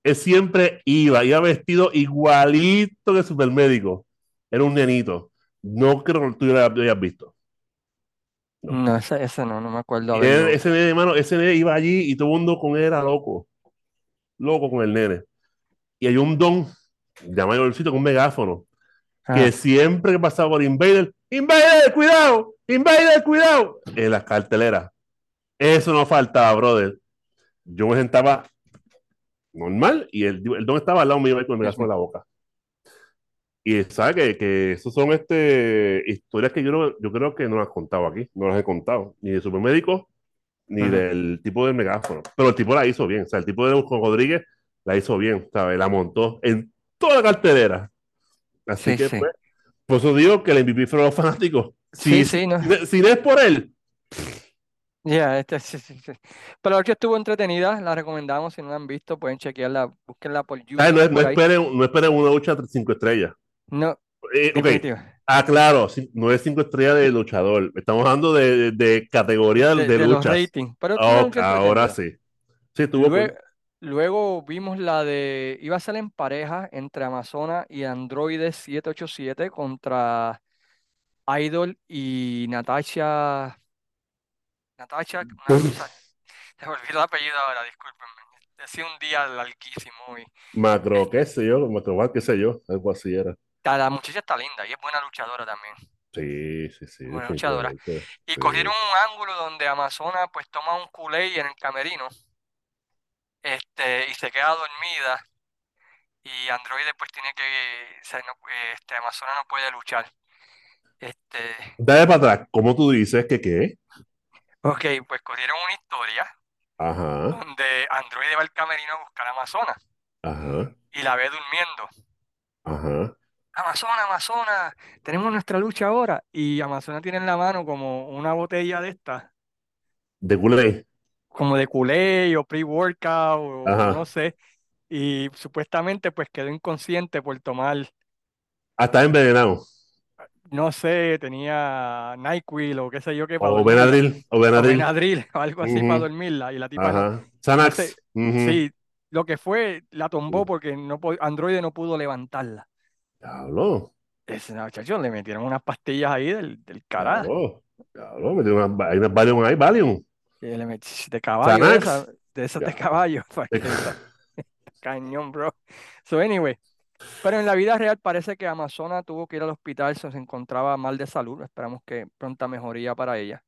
[SPEAKER 2] Él siempre iba, iba vestido igualito que supermédico. Era un nenito. No creo que tú lo hayas visto. No.
[SPEAKER 1] No, ese, ese no, no me acuerdo
[SPEAKER 2] ese nene, hermano, ese nene iba allí y todo el mundo con él era loco. Loco con el nene. Y hay un don, ya mayorcito, con un megáfono, que
[SPEAKER 1] Ah,
[SPEAKER 2] siempre que pasaba por Invader, Invader, cuidado, Invader, cuidado, en las carteleras. Eso no faltaba, brother. Yo me sentaba normal y el, el don estaba al lado mío con el megáfono en la boca. Y sabe que, que esos son este, historias que yo, no- yo creo que no las he contado aquí, no las he contado, ni de supermédicos, ni del tipo del megáfono. Pero el tipo la hizo bien, o sea, el tipo de Busco Rodríguez la hizo bien, ¿sabes? La montó en toda la cartelera. Así
[SPEAKER 1] Sí,
[SPEAKER 2] que,
[SPEAKER 1] sí.
[SPEAKER 2] pues, por eso digo que el MVP fueron los fanáticos.
[SPEAKER 1] Sí,
[SPEAKER 2] Si, si,
[SPEAKER 1] sí, no.
[SPEAKER 2] si no es por él,
[SPEAKER 1] Ya, este, sí, sí, sí. Pero la estuvo entretenida, la recomendamos. Si no la han visto, pueden chequearla, búsquenla por.
[SPEAKER 2] No,
[SPEAKER 1] YouTube,
[SPEAKER 2] no
[SPEAKER 1] por
[SPEAKER 2] esperen, no esperen una lucha de cinco estrellas.
[SPEAKER 1] No,
[SPEAKER 2] Eh, ok,
[SPEAKER 1] definitivo.
[SPEAKER 2] ah, claro, no es cinco estrellas de luchador. Estamos hablando de, de, de categoría de,
[SPEAKER 1] De, estuvo una
[SPEAKER 2] Oh,
[SPEAKER 1] lucha
[SPEAKER 2] ahora sí. Sí, estuvo
[SPEAKER 1] Luego, vimos la de. Iba a ser en pareja entre Amazona y Android 787 contra Idol y Natasha. Natasha, una cosa. Se me olvidó el apellido ahora, discúlpenme. Sido un día larguísimo y
[SPEAKER 2] Macro, qué sé yo, macro, qué sé yo, algo así era.
[SPEAKER 1] La muchacha está linda y es buena luchadora también.
[SPEAKER 2] Sí, sí, sí,
[SPEAKER 1] Buena luchadora. Y
[SPEAKER 2] Sí.
[SPEAKER 1] cogieron un ángulo donde Amazona pues toma un culé en el camerino este, y se queda dormida y Android pues tiene que, o sea, no- este, Amazona no puede luchar. Este,
[SPEAKER 2] Dale para atrás, ¿cómo tú dices que qué?
[SPEAKER 1] ok, pues cogieron una historia
[SPEAKER 2] Ajá,
[SPEAKER 1] donde Android va al camerino a buscar a Amazona
[SPEAKER 2] ajá,
[SPEAKER 1] y la ve durmiendo.
[SPEAKER 2] ajá.
[SPEAKER 1] Amazona, Amazona, tenemos nuestra lucha ahora. Y Amazona tiene en la mano como una botella de estas,
[SPEAKER 2] De culé.
[SPEAKER 1] como de Kool-Aid o pre-workout o, no sé. Y supuestamente pues quedó inconsciente por tomar,
[SPEAKER 2] Hasta envenenado.
[SPEAKER 1] no sé, tenía NyQuil o qué sé yo qué para
[SPEAKER 2] O. Benadryl, o
[SPEAKER 1] O
[SPEAKER 2] Benadryl.
[SPEAKER 1] Benadryl o algo así para dormirla. Y la tipa
[SPEAKER 2] Ajá.
[SPEAKER 1] no
[SPEAKER 2] Xanax.
[SPEAKER 1] sí, lo que fue, la tombó porque no, Android no pudo levantarla.
[SPEAKER 2] Diablo,
[SPEAKER 1] Ese muchacho le metieron unas pastillas ahí del, del carajo.
[SPEAKER 2] diablo, diablo. me dio una- Hay unas Valium ahí, Valium.
[SPEAKER 1] le metí de caballo, de esas, de esas de caballo, cañón, bro. So, anyway, pero en la vida real parece que Amazona tuvo que ir al hospital, se encontraba mal de salud, esperamos que pronta mejoría para ella.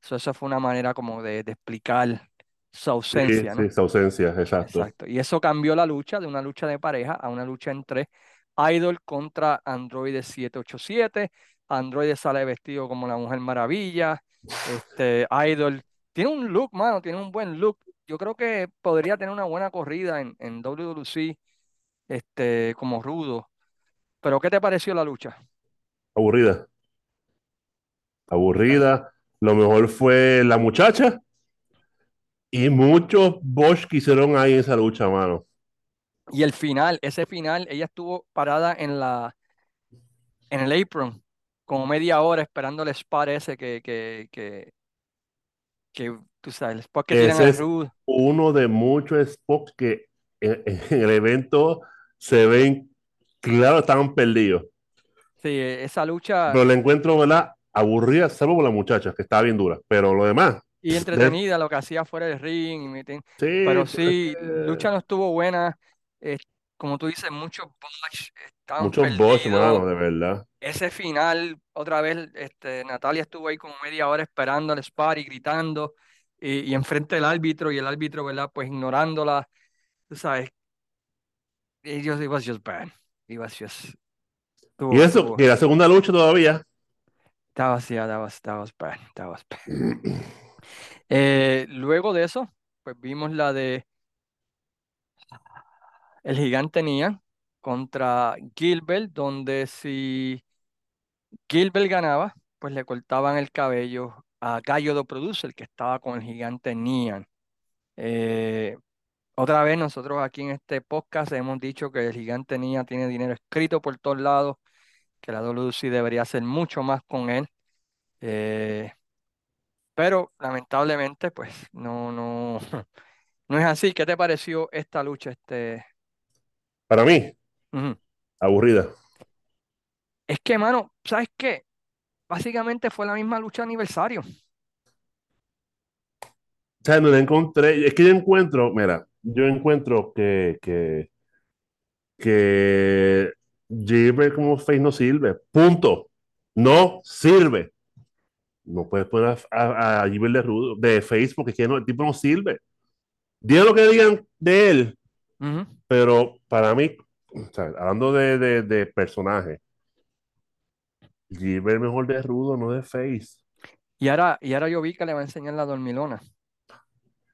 [SPEAKER 1] So, eso fue una manera como de, de explicar su
[SPEAKER 2] Sí,
[SPEAKER 1] ausencia,
[SPEAKER 2] sí,
[SPEAKER 1] ¿no?
[SPEAKER 2] esa ausencia, exacto.
[SPEAKER 1] Exacto. Y eso cambió la lucha de una lucha de pareja a una lucha entre Idol contra Android 787. Android sale vestido como la Mujer Maravilla. Este, Idol tiene un look, mano, tiene un buen look. Yo creo que podría tener una buena corrida en, en WWC, este, como rudo. Pero, ¿qué te pareció la lucha?
[SPEAKER 2] Aburrida, aburrida. Lo mejor fue la muchacha y muchos Bosch que hicieron ahí en esa lucha, mano.
[SPEAKER 1] Y el final, ese final, ella estuvo parada en la, en el apron, como media hora esperando el spot ese que, que, que, que tú sabes, el spot que tiran
[SPEAKER 2] Ese
[SPEAKER 1] a
[SPEAKER 2] es
[SPEAKER 1] Rude.
[SPEAKER 2] uno de muchos spots que en, en el evento se ven, claro, estaban perdidos.
[SPEAKER 1] Sí, e, esa lucha
[SPEAKER 2] Pero la encuentro, ¿verdad? Aburrida, salvo por la muchacha, que estaba bien dura. Pero lo demás,
[SPEAKER 1] y
[SPEAKER 2] de-
[SPEAKER 1] entretenida, lo que hacía fuera del ring,
[SPEAKER 2] sí,
[SPEAKER 1] pero
[SPEAKER 2] pero es
[SPEAKER 1] sí, lucha no estuvo buena. Eh, como tú dices, muchos botch estaban
[SPEAKER 2] muchos Bosch, mano, de verdad.
[SPEAKER 1] Ese final, otra vez, este, Natalia estuvo ahí como media hora esperando al spot y gritando, y, y enfrente del árbitro, y el árbitro, ¿verdad? Pues ignorándola, tú sabes, it just, it was just bad. It was just,
[SPEAKER 2] Y
[SPEAKER 1] estuvo,
[SPEAKER 2] eso,
[SPEAKER 1] estuvo,
[SPEAKER 2] que la segunda lucha todavía.
[SPEAKER 1] that was, yeah, that was, that was bad, that was bad. Eh, luego de eso, pues vimos la de el gigante Nian contra Gilbert, donde si Gilbert ganaba, pues le cortaban el cabello a Gallo do Producer, que estaba con el gigante Nian. Eh, otra vez nosotros aquí en este podcast hemos dicho que el gigante Nia tiene dinero escrito por todos lados, que la WC debería hacer mucho más con él. Eh, pero lamentablemente, pues no, no, no es así. ¿Qué te pareció esta lucha? Este,
[SPEAKER 2] Para mí, aburrida.
[SPEAKER 1] Es que, mano, ¿sabes qué? Básicamente fue la misma lucha de aniversario.
[SPEAKER 2] O sea, no la encontré. Es que yo encuentro, mira, yo encuentro que, que, que Gilbert como face no sirve. Punto. No sirve. No puedes poner a, a, a Gilbert de, Rudo, de face porque es que no, el tipo no sirve. Digan lo que digan de él,
[SPEAKER 1] Ujú.
[SPEAKER 2] Pero para mí, o sea, hablando de, de, de personaje, Gilbert mejor de Rudo, no de face.
[SPEAKER 1] Y ahora, y ahora yo vi que le va a enseñar la dormilona.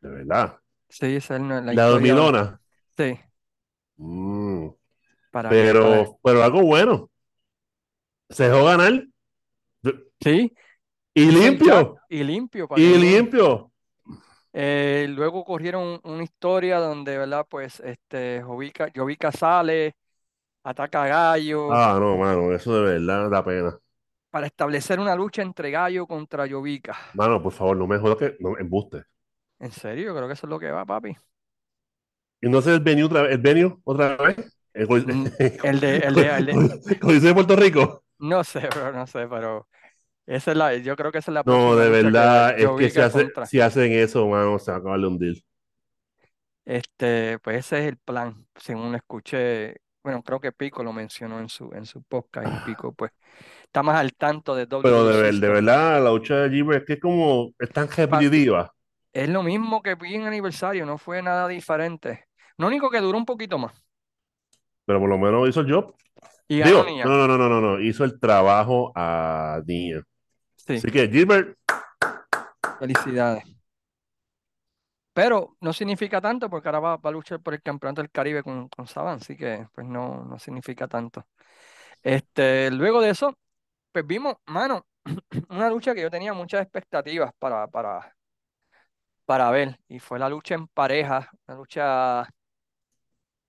[SPEAKER 2] De verdad.
[SPEAKER 1] Sí, esa es la
[SPEAKER 2] La dormilona.
[SPEAKER 1] Sí,
[SPEAKER 2] Mm,
[SPEAKER 1] para que, para-
[SPEAKER 2] pero, pero algo bueno. Se dejó ganar.
[SPEAKER 1] Sí,
[SPEAKER 2] Y limpio.
[SPEAKER 1] y limpio. Para
[SPEAKER 2] Y limpio.
[SPEAKER 1] Eh, luego corrieron una historia donde, ¿verdad? Pues este, Jovica, Jovica sale, ataca a Gallo,
[SPEAKER 2] Ah, no, mano, eso de verdad da pena.
[SPEAKER 1] para establecer una lucha entre Gallo contra Jovica.
[SPEAKER 2] Mano, por favor, no me jodas que no embuste.
[SPEAKER 1] En serio, creo que eso es lo que va, papi.
[SPEAKER 2] Y no sé el venue otra vez, el venue otra vez. El,
[SPEAKER 1] de, el de, el de-
[SPEAKER 2] Coliseo de Puerto Rico.
[SPEAKER 1] no sé, pero no sé, pero esa es la, yo creo que esa es la
[SPEAKER 2] No, de
[SPEAKER 1] que
[SPEAKER 2] verdad, es que si, hace- si hacen eso, mano, se va a acabar de hundir.
[SPEAKER 1] Este, pues ese es el plan, según escuché. Bueno, creo que Pico lo mencionó en su, en su podcast y Pico, pues, está más al tanto de
[SPEAKER 2] Pero de, ver- de verdad, la lucha de Gilbert es que es como, es tan repetitiva.
[SPEAKER 1] Es lo mismo que vi en aniversario, no fue nada diferente. Lo único que duró un poquito más.
[SPEAKER 2] Pero por lo menos hizo el job.
[SPEAKER 1] Y
[SPEAKER 2] Digo, no, no, no, no, no, hizo el trabajo a Nia.
[SPEAKER 1] Sí,
[SPEAKER 2] Así que Gilbert,
[SPEAKER 1] felicidades. Pero no significa tanto porque ahora va, va a luchar por el campeonato del Caribe con, con Saban, así que pues no, no significa tanto. Este, luego de eso, pues vimos, mano, una lucha que yo tenía muchas expectativas para, para, para ver, y fue la lucha en pareja, una lucha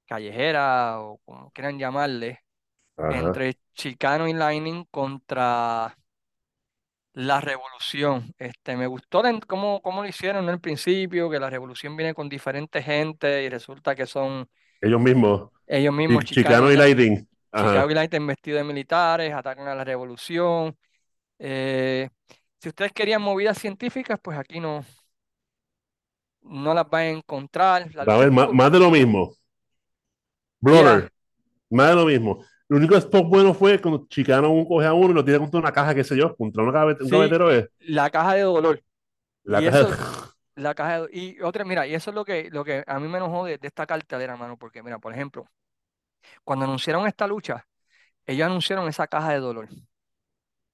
[SPEAKER 1] callejera o como quieran llamarle,
[SPEAKER 2] ajá,
[SPEAKER 1] entre Chicano y Lightning contra la Revolución. Este, me gustó cómo, cómo lo hicieron en el principio, que la Revolución viene con diferentes gente y resulta que son
[SPEAKER 2] ellos mismos,
[SPEAKER 1] ellos mismos,
[SPEAKER 2] Chi-
[SPEAKER 1] Chicano y, Chicago
[SPEAKER 2] ajá,
[SPEAKER 1] y Lightning vestidos de militares, atacan a la Revolución. Eh, si ustedes querían movidas científicas, pues aquí no, no las van a encontrar. La
[SPEAKER 2] a más,
[SPEAKER 1] estuvo-
[SPEAKER 2] más de lo mismo. Brother, más de lo mismo. Lo único spot bueno fue cuando Chicano coge a uno y lo tira contra una caja, qué sé yo, contra una gavet- un
[SPEAKER 1] Sí.
[SPEAKER 2] gavetero es.
[SPEAKER 1] la caja de dolor.
[SPEAKER 2] La
[SPEAKER 1] Y
[SPEAKER 2] caja
[SPEAKER 1] eso- La caja de- y otra, mira, y eso es lo que, lo que a mí me enojó de, de esta cartelera, mano, porque mira, por ejemplo, cuando anunciaron esta lucha, ellos anunciaron esa caja de dolor,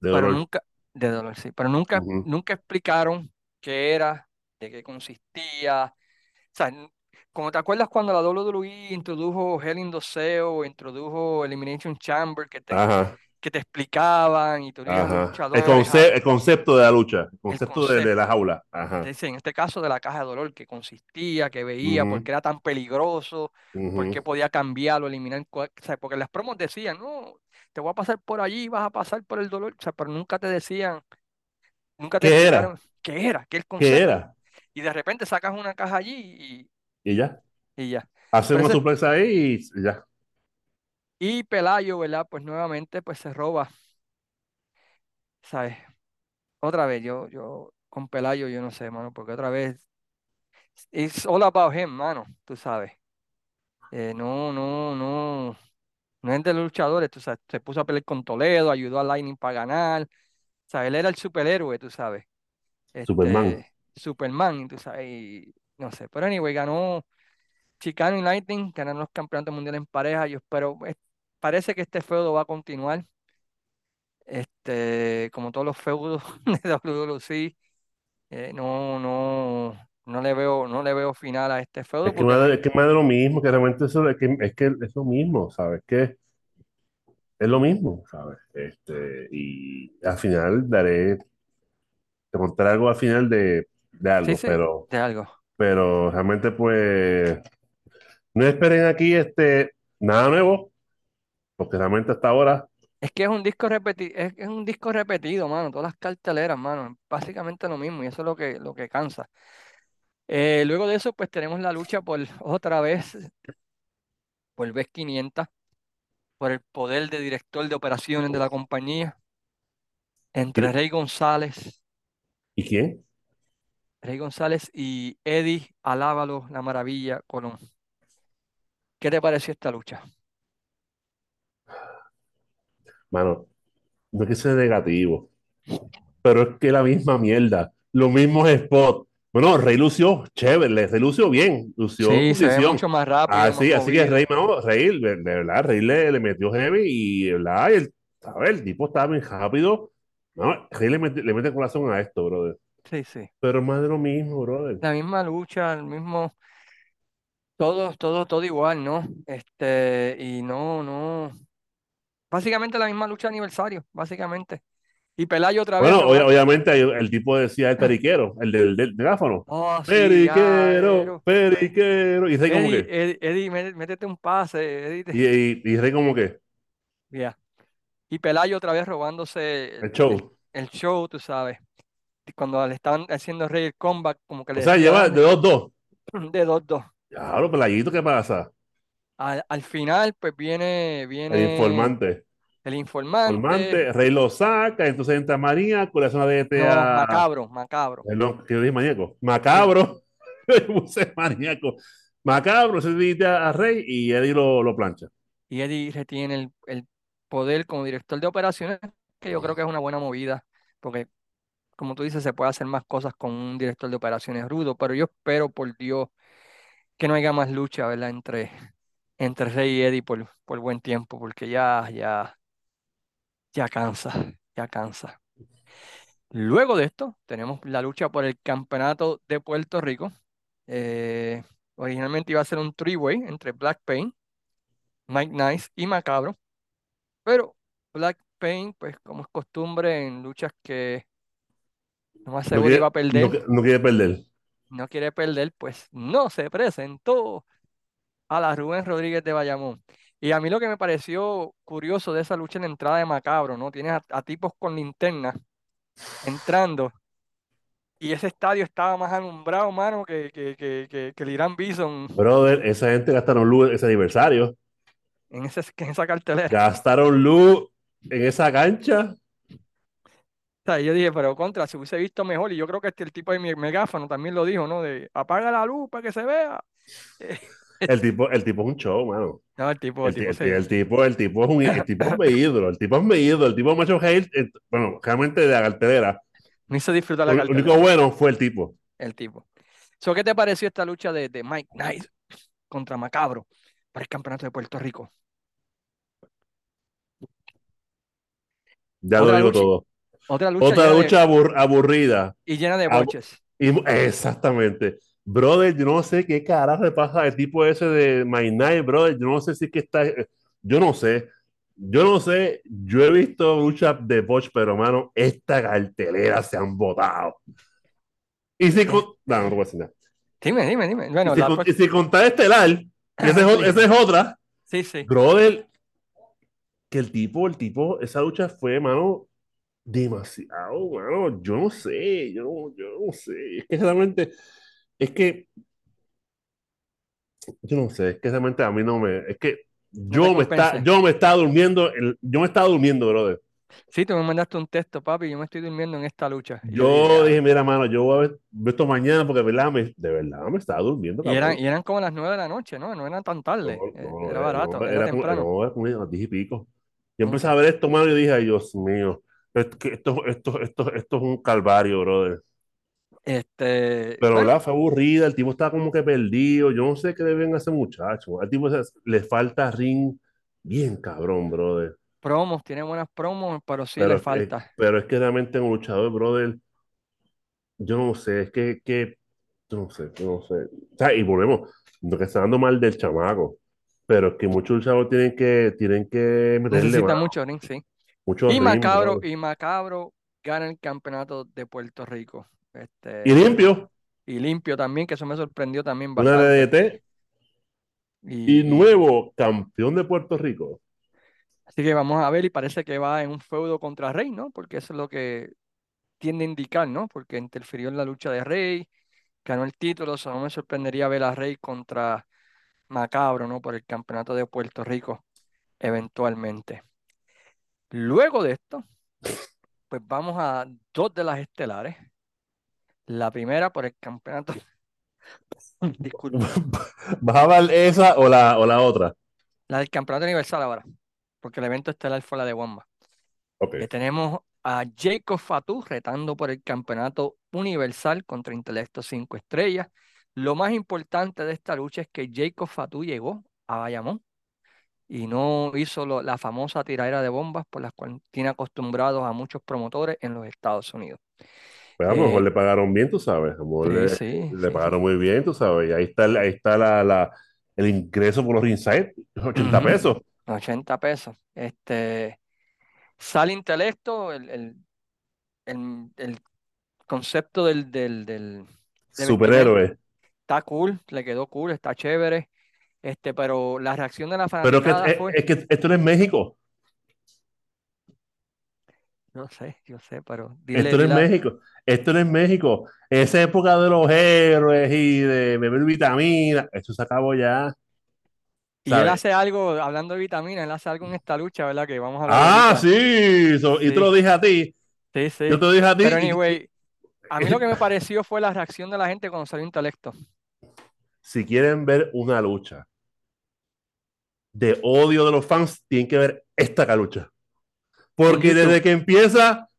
[SPEAKER 2] de
[SPEAKER 1] pero
[SPEAKER 2] dolor.
[SPEAKER 1] nunca, de dolor, sí, pero nunca, nunca explicaron qué era, de qué consistía. O sea, como te acuerdas cuando la WWE introdujo Hell in the Cell, introdujo Elimination Chamber, que te,
[SPEAKER 2] Ajá,
[SPEAKER 1] que te explicaban y te unían los
[SPEAKER 2] ajá. El, conce- el concepto de la lucha, el concepto de, de la
[SPEAKER 1] concepto.
[SPEAKER 2] jaula. Ajá.
[SPEAKER 1] en este caso de la caja de dolor, que consistía, que veía, por
[SPEAKER 2] Ujú,
[SPEAKER 1] qué era tan peligroso, por
[SPEAKER 2] ujú.
[SPEAKER 1] qué podía cambiarlo, eliminar, o sea, porque las promos decían, no, te voy a pasar por allí, vas a pasar por el dolor, o sea, pero nunca te decían, nunca te
[SPEAKER 2] ¿Qué era?
[SPEAKER 1] qué era, qué el
[SPEAKER 2] ¿Qué
[SPEAKER 1] concepto.
[SPEAKER 2] era?
[SPEAKER 1] Y de repente sacas una caja allí
[SPEAKER 2] Y ya.
[SPEAKER 1] y, y ya. Pero
[SPEAKER 2] una
[SPEAKER 1] ese-
[SPEAKER 2] suplex ahí y ya.
[SPEAKER 1] y Pelayo, ¿verdad? Pues nuevamente pues se roba, ¿sabes? Otra vez, yo, yo, con Pelayo, yo no sé, mano, porque otra vez, it's all about him, mano, tú sabes. Eh, no, no, no. No es de los luchadores, tú sabes, se puso a pelear con Toledo, ayudó a Lightning para ganar. O sea, él era el superhéroe, tú sabes.
[SPEAKER 2] Superman.
[SPEAKER 1] Este, Superman, tú sabes, y no sé. Pero anyway, ganó Chicano y Lightning, ganaron los campeonatos mundiales en pareja. Yo espero, es- parece que este feudo va a continuar. Este, como todos los feudos de WWC. eh, no, no, no le veo, no le veo final a este feudo
[SPEAKER 2] Es que
[SPEAKER 1] porque
[SPEAKER 2] más es que más de lo mismo, que realmente eso, es que, es que es lo mismo, ¿sabes? Que es lo mismo, ¿sabes? Este, y al final daré, te contaré algo al final de, de algo,
[SPEAKER 1] sí, sí,
[SPEAKER 2] pero
[SPEAKER 1] de algo.
[SPEAKER 2] Pero realmente, pues, no esperen aquí este, nada nuevo, porque realmente hasta ahora,
[SPEAKER 1] Es que es un disco repetido, es, es un disco repetido, mano. Todas las carteleras, mano. Básicamente lo mismo y eso es lo que, lo que cansa. Eh, luego de eso, pues tenemos la lucha por otra vez, por vez 500, por el poder de director de operaciones de la compañía, entre Rey González,
[SPEAKER 2] ¿y quién?
[SPEAKER 1] Rey González y Eddie Alábalo, la maravilla Colón. ¿Qué te pareció esta lucha?
[SPEAKER 2] Mano, no es que sea negativo, pero es que la misma mierda, los mismos spots. Bueno, Rey lució chévere, Rey lució bien, lució en
[SPEAKER 1] Sí, se ve
[SPEAKER 2] condición.
[SPEAKER 1] mucho más rápido, más
[SPEAKER 2] Así, así que. Rey, no, Rey, de, verdad, Rey le, le metió heavy y, verdad, y el, ¿sabes? El tipo estaba bien rápido. No, Rey le mete, le mete corazón a esto, brother.
[SPEAKER 1] Sí, sí.
[SPEAKER 2] Pero más de lo mismo, brother.
[SPEAKER 1] La misma lucha, el mismo, todo, todo, todo igual, ¿no? Este, y no, no. Básicamente la misma lucha de aniversario, básicamente. Y Pelayo otra vez
[SPEAKER 2] Bueno, obviamente el tipo decía el periquero, el del, del megáfono.
[SPEAKER 1] Oh, sí,
[SPEAKER 2] Periquero,
[SPEAKER 1] ya.
[SPEAKER 2] periquero. Y Rey como que,
[SPEAKER 1] Eddie, Eddie, mé- métete un pase, Eddie. te-
[SPEAKER 2] y, y, y Rey como que,
[SPEAKER 1] Ya. Y Pelayo otra vez robándose
[SPEAKER 2] el
[SPEAKER 1] el,
[SPEAKER 2] show.
[SPEAKER 1] el show, tú sabes. Cuando le estaban haciendo Rey el comeback, como que
[SPEAKER 2] O
[SPEAKER 1] le
[SPEAKER 2] sea,
[SPEAKER 1] decía,
[SPEAKER 2] lleva de
[SPEAKER 1] dame,
[SPEAKER 2] dos dos.
[SPEAKER 1] de dos, dos.
[SPEAKER 2] Claro, peladito, ¿qué pasa?
[SPEAKER 1] Al, al final, pues viene,
[SPEAKER 2] El
[SPEAKER 1] viene
[SPEAKER 2] informante.
[SPEAKER 1] el informante.
[SPEAKER 2] Informante, Rey lo saca, entonces entra María, con una DT
[SPEAKER 1] No,
[SPEAKER 2] a.
[SPEAKER 1] macabro, macabro.
[SPEAKER 2] Perdón, que yo dije maníaco. Macabro. Puse maníaco. Macabro, se DT a, a Rey y Eddie lo, lo plancha.
[SPEAKER 1] Y Eddie retiene el, el poder como director de operaciones, que yo creo que es una buena movida, porque como tú dices, se puede hacer más cosas con un director de operaciones rudo, pero yo espero, por Dios, que no haya más lucha, ¿verdad? Entre, entre Rey y Eddie por, por buen tiempo, porque ya, ya, ya cansa, ya cansa. Luego de esto, tenemos la lucha por el campeonato de Puerto Rico. Eh, originalmente iba a ser un three-way entre Black Pain, Mike Nice y Macabro, pero Black Pain, pues como es costumbre en luchas que
[SPEAKER 2] No
[SPEAKER 1] seguro iba a
[SPEAKER 2] quiere,
[SPEAKER 1] perder,
[SPEAKER 2] no, qui- no quiere perder.
[SPEAKER 1] no quiere perder, pues no se presentó a la Rubén Rodríguez de Bayamón. Y a mí lo que me pareció curioso de esa lucha en la entrada de Macabro, ¿no? Tienes a, a tipos con linterna entrando y ese estadio estaba más alumbrado, mano, que, que, que, que, que el Irán Bison
[SPEAKER 2] Brother, esa gente gastaron luz ese aniversario.
[SPEAKER 1] en, ese, en esa cartelera.
[SPEAKER 2] Gastaron luz en esa cancha.
[SPEAKER 1] Sea, yo dije, pero contra, se hubiese visto mejor. Y yo creo que este, el tipo de mi megáfono también lo dijo, ¿no? De apaga la luz para que se vea.
[SPEAKER 2] El tipo, el tipo es un show, mano.
[SPEAKER 1] No, el tipo, el
[SPEAKER 2] El, ti-
[SPEAKER 1] tipo
[SPEAKER 2] el,
[SPEAKER 1] se...
[SPEAKER 2] el tipo, el tipo es un el tipo es un ídolo, el tipo es un ídolo, el tipo es macho hate, eh, bueno, realmente de la cartelera.
[SPEAKER 1] Me hizo disfrutar la
[SPEAKER 2] Lo único bueno fue el tipo.
[SPEAKER 1] El tipo. So, ¿qué te pareció esta lucha de, de Mike Nice contra Macabro para el campeonato de Puerto Rico?
[SPEAKER 2] Ya lo digo
[SPEAKER 1] lucha,
[SPEAKER 2] todo.
[SPEAKER 1] Otra lucha
[SPEAKER 2] Otra
[SPEAKER 1] de-
[SPEAKER 2] lucha abur- aburrida.
[SPEAKER 1] y llena de boches.
[SPEAKER 2] y exactamente. Brother, yo no sé qué carajo le pasa al tipo ese de My Night, brother. Yo no sé si es que está. Yo no sé. Yo no sé. Yo he visto luchas de Bosch, pero hermano, esta cartelera se han botado. Y si con... No, no te voy a decir nada.
[SPEAKER 1] dime, dime, dime.
[SPEAKER 2] Y
[SPEAKER 1] Bueno,
[SPEAKER 2] si,
[SPEAKER 1] la
[SPEAKER 2] con-
[SPEAKER 1] pro-
[SPEAKER 2] y si contar Estelar, que esa es, esa es otra,
[SPEAKER 1] sí, sí.
[SPEAKER 2] brother, que el tipo, el tipo, esa lucha fue, mano, demasiado, mano. Yo no sé, yo no, yo no sé. Es que realmente, es que, yo no sé, es que realmente a mí no me, es que
[SPEAKER 1] No
[SPEAKER 2] yo me está, yo me estaba durmiendo, el- yo me estaba durmiendo, brother.
[SPEAKER 1] Sí, tú me mandaste un texto, papi. Yo me estoy durmiendo en esta lucha. Yo
[SPEAKER 2] Yo
[SPEAKER 1] dije, "Ah".
[SPEAKER 2] mira, mano, yo voy a ver, esto mañana porque de verdad me, de verdad me estaba durmiendo,
[SPEAKER 1] Y eran, y eran como las nueve de la noche, ¿no? No eran tan
[SPEAKER 2] No,
[SPEAKER 1] tarde. eh,
[SPEAKER 2] no, no,
[SPEAKER 1] Era
[SPEAKER 2] era,
[SPEAKER 1] barato,
[SPEAKER 2] no,
[SPEAKER 1] era
[SPEAKER 2] era como,
[SPEAKER 1] temprano.
[SPEAKER 2] no, era como a las 10 y pico. Yo empecé a ver esto, mano, y dije, ay, Dios mío, esto, esto, esto, esto es un calvario, brother.
[SPEAKER 1] Este,
[SPEAKER 2] Pero
[SPEAKER 1] bueno,
[SPEAKER 2] la fue aburrida, el tipo estaba como que perdido. Yo no sé qué deben hacer, muchacho. Al tipo le falta ring bien cabrón, brother.
[SPEAKER 1] promos, tiene buenas promos, pero sí
[SPEAKER 2] Pero,
[SPEAKER 1] le
[SPEAKER 2] es
[SPEAKER 1] falta.
[SPEAKER 2] pero es que realmente un luchador, brother, yo no sé, es que, que no sé, no sé. O sea, y volvemos, no que está dando mal del chamaco, pero es que muchos luchadores tienen que, tienen que meterle
[SPEAKER 1] Necesita
[SPEAKER 2] mano,
[SPEAKER 1] mucho ring, sí. Y Macabro, y Macabro gana el campeonato de Puerto Rico.
[SPEAKER 2] Y
[SPEAKER 1] Este,
[SPEAKER 2] limpio,
[SPEAKER 1] y limpio también, que eso me sorprendió también
[SPEAKER 2] Una
[SPEAKER 1] bastante.
[SPEAKER 2] DDT y
[SPEAKER 1] Y, y-
[SPEAKER 2] nuevo campeón de Puerto Rico.
[SPEAKER 1] así que vamos a ver y parece que va en un feudo contra Rey, ¿no? Porque eso es lo que tiende a indicar, ¿no? Porque interfirió en la lucha de Rey, ganó el título, o sea, no me sorprendería ver a Rey contra Macabro, ¿no? Por el campeonato de Puerto Rico, eventualmente. Luego de esto, pues vamos a dos de las estelares. La primera por el campeonato. Disculpa.
[SPEAKER 2] ¿Vas a esa o la, o la otra?
[SPEAKER 1] La del campeonato universal ahora. Porque el evento estelar fue la de Wamba.
[SPEAKER 2] Ok.
[SPEAKER 1] Que tenemos a Jacob Fatu retando por el campeonato universal contra Intelecto 5 estrellas. Lo más importante de esta lucha es que Jacob Fatu llegó a Bayamón y no hizo lo- la famosa tiradera de bombas por las cuales tiene acostumbrados a muchos promotores en los Estados Unidos.
[SPEAKER 2] Pues a lo mejor
[SPEAKER 1] Eh,
[SPEAKER 2] le pagaron bien, tú sabes.
[SPEAKER 1] Sí,
[SPEAKER 2] le,
[SPEAKER 1] sí,
[SPEAKER 2] le
[SPEAKER 1] sí,
[SPEAKER 2] pagaron muy bien, tú sabes. Y ahí está, el- ahí está la, la- el ingreso por los ringside, 80
[SPEAKER 1] Ujú,
[SPEAKER 2] pesos.
[SPEAKER 1] 80 pesos. Este, sale Intelecto, el, el, el- el concepto del, del, del,
[SPEAKER 2] Superhéroe.
[SPEAKER 1] está cool, le quedó cool, está chévere. Este, pero la reacción de la
[SPEAKER 2] Pero es que,
[SPEAKER 1] fanaticada
[SPEAKER 2] es,
[SPEAKER 1] fue,
[SPEAKER 2] es que esto no es México.
[SPEAKER 1] yo sé, yo sé, pero dile,
[SPEAKER 2] Esto no es
[SPEAKER 1] dile
[SPEAKER 2] México. Esto no es México. Esa época de los héroes y de beber vitamina, eso se acabó ya,
[SPEAKER 1] Y él hace algo, hablando de vitaminas, él hace algo en esta lucha, ¿verdad? Que vamos a hablar
[SPEAKER 2] Ah, sí. so- y te lo dije a ti.
[SPEAKER 1] sí,
[SPEAKER 2] Yo
[SPEAKER 1] sí.
[SPEAKER 2] te lo dije a ti.
[SPEAKER 1] Pero anyway, a mí lo que me pareció fue la reacción de la gente cuando salió Intelecto.
[SPEAKER 2] Si quieren ver una lucha de odio de los fans, tienen que ver esta lucha. Porque desde que empieza,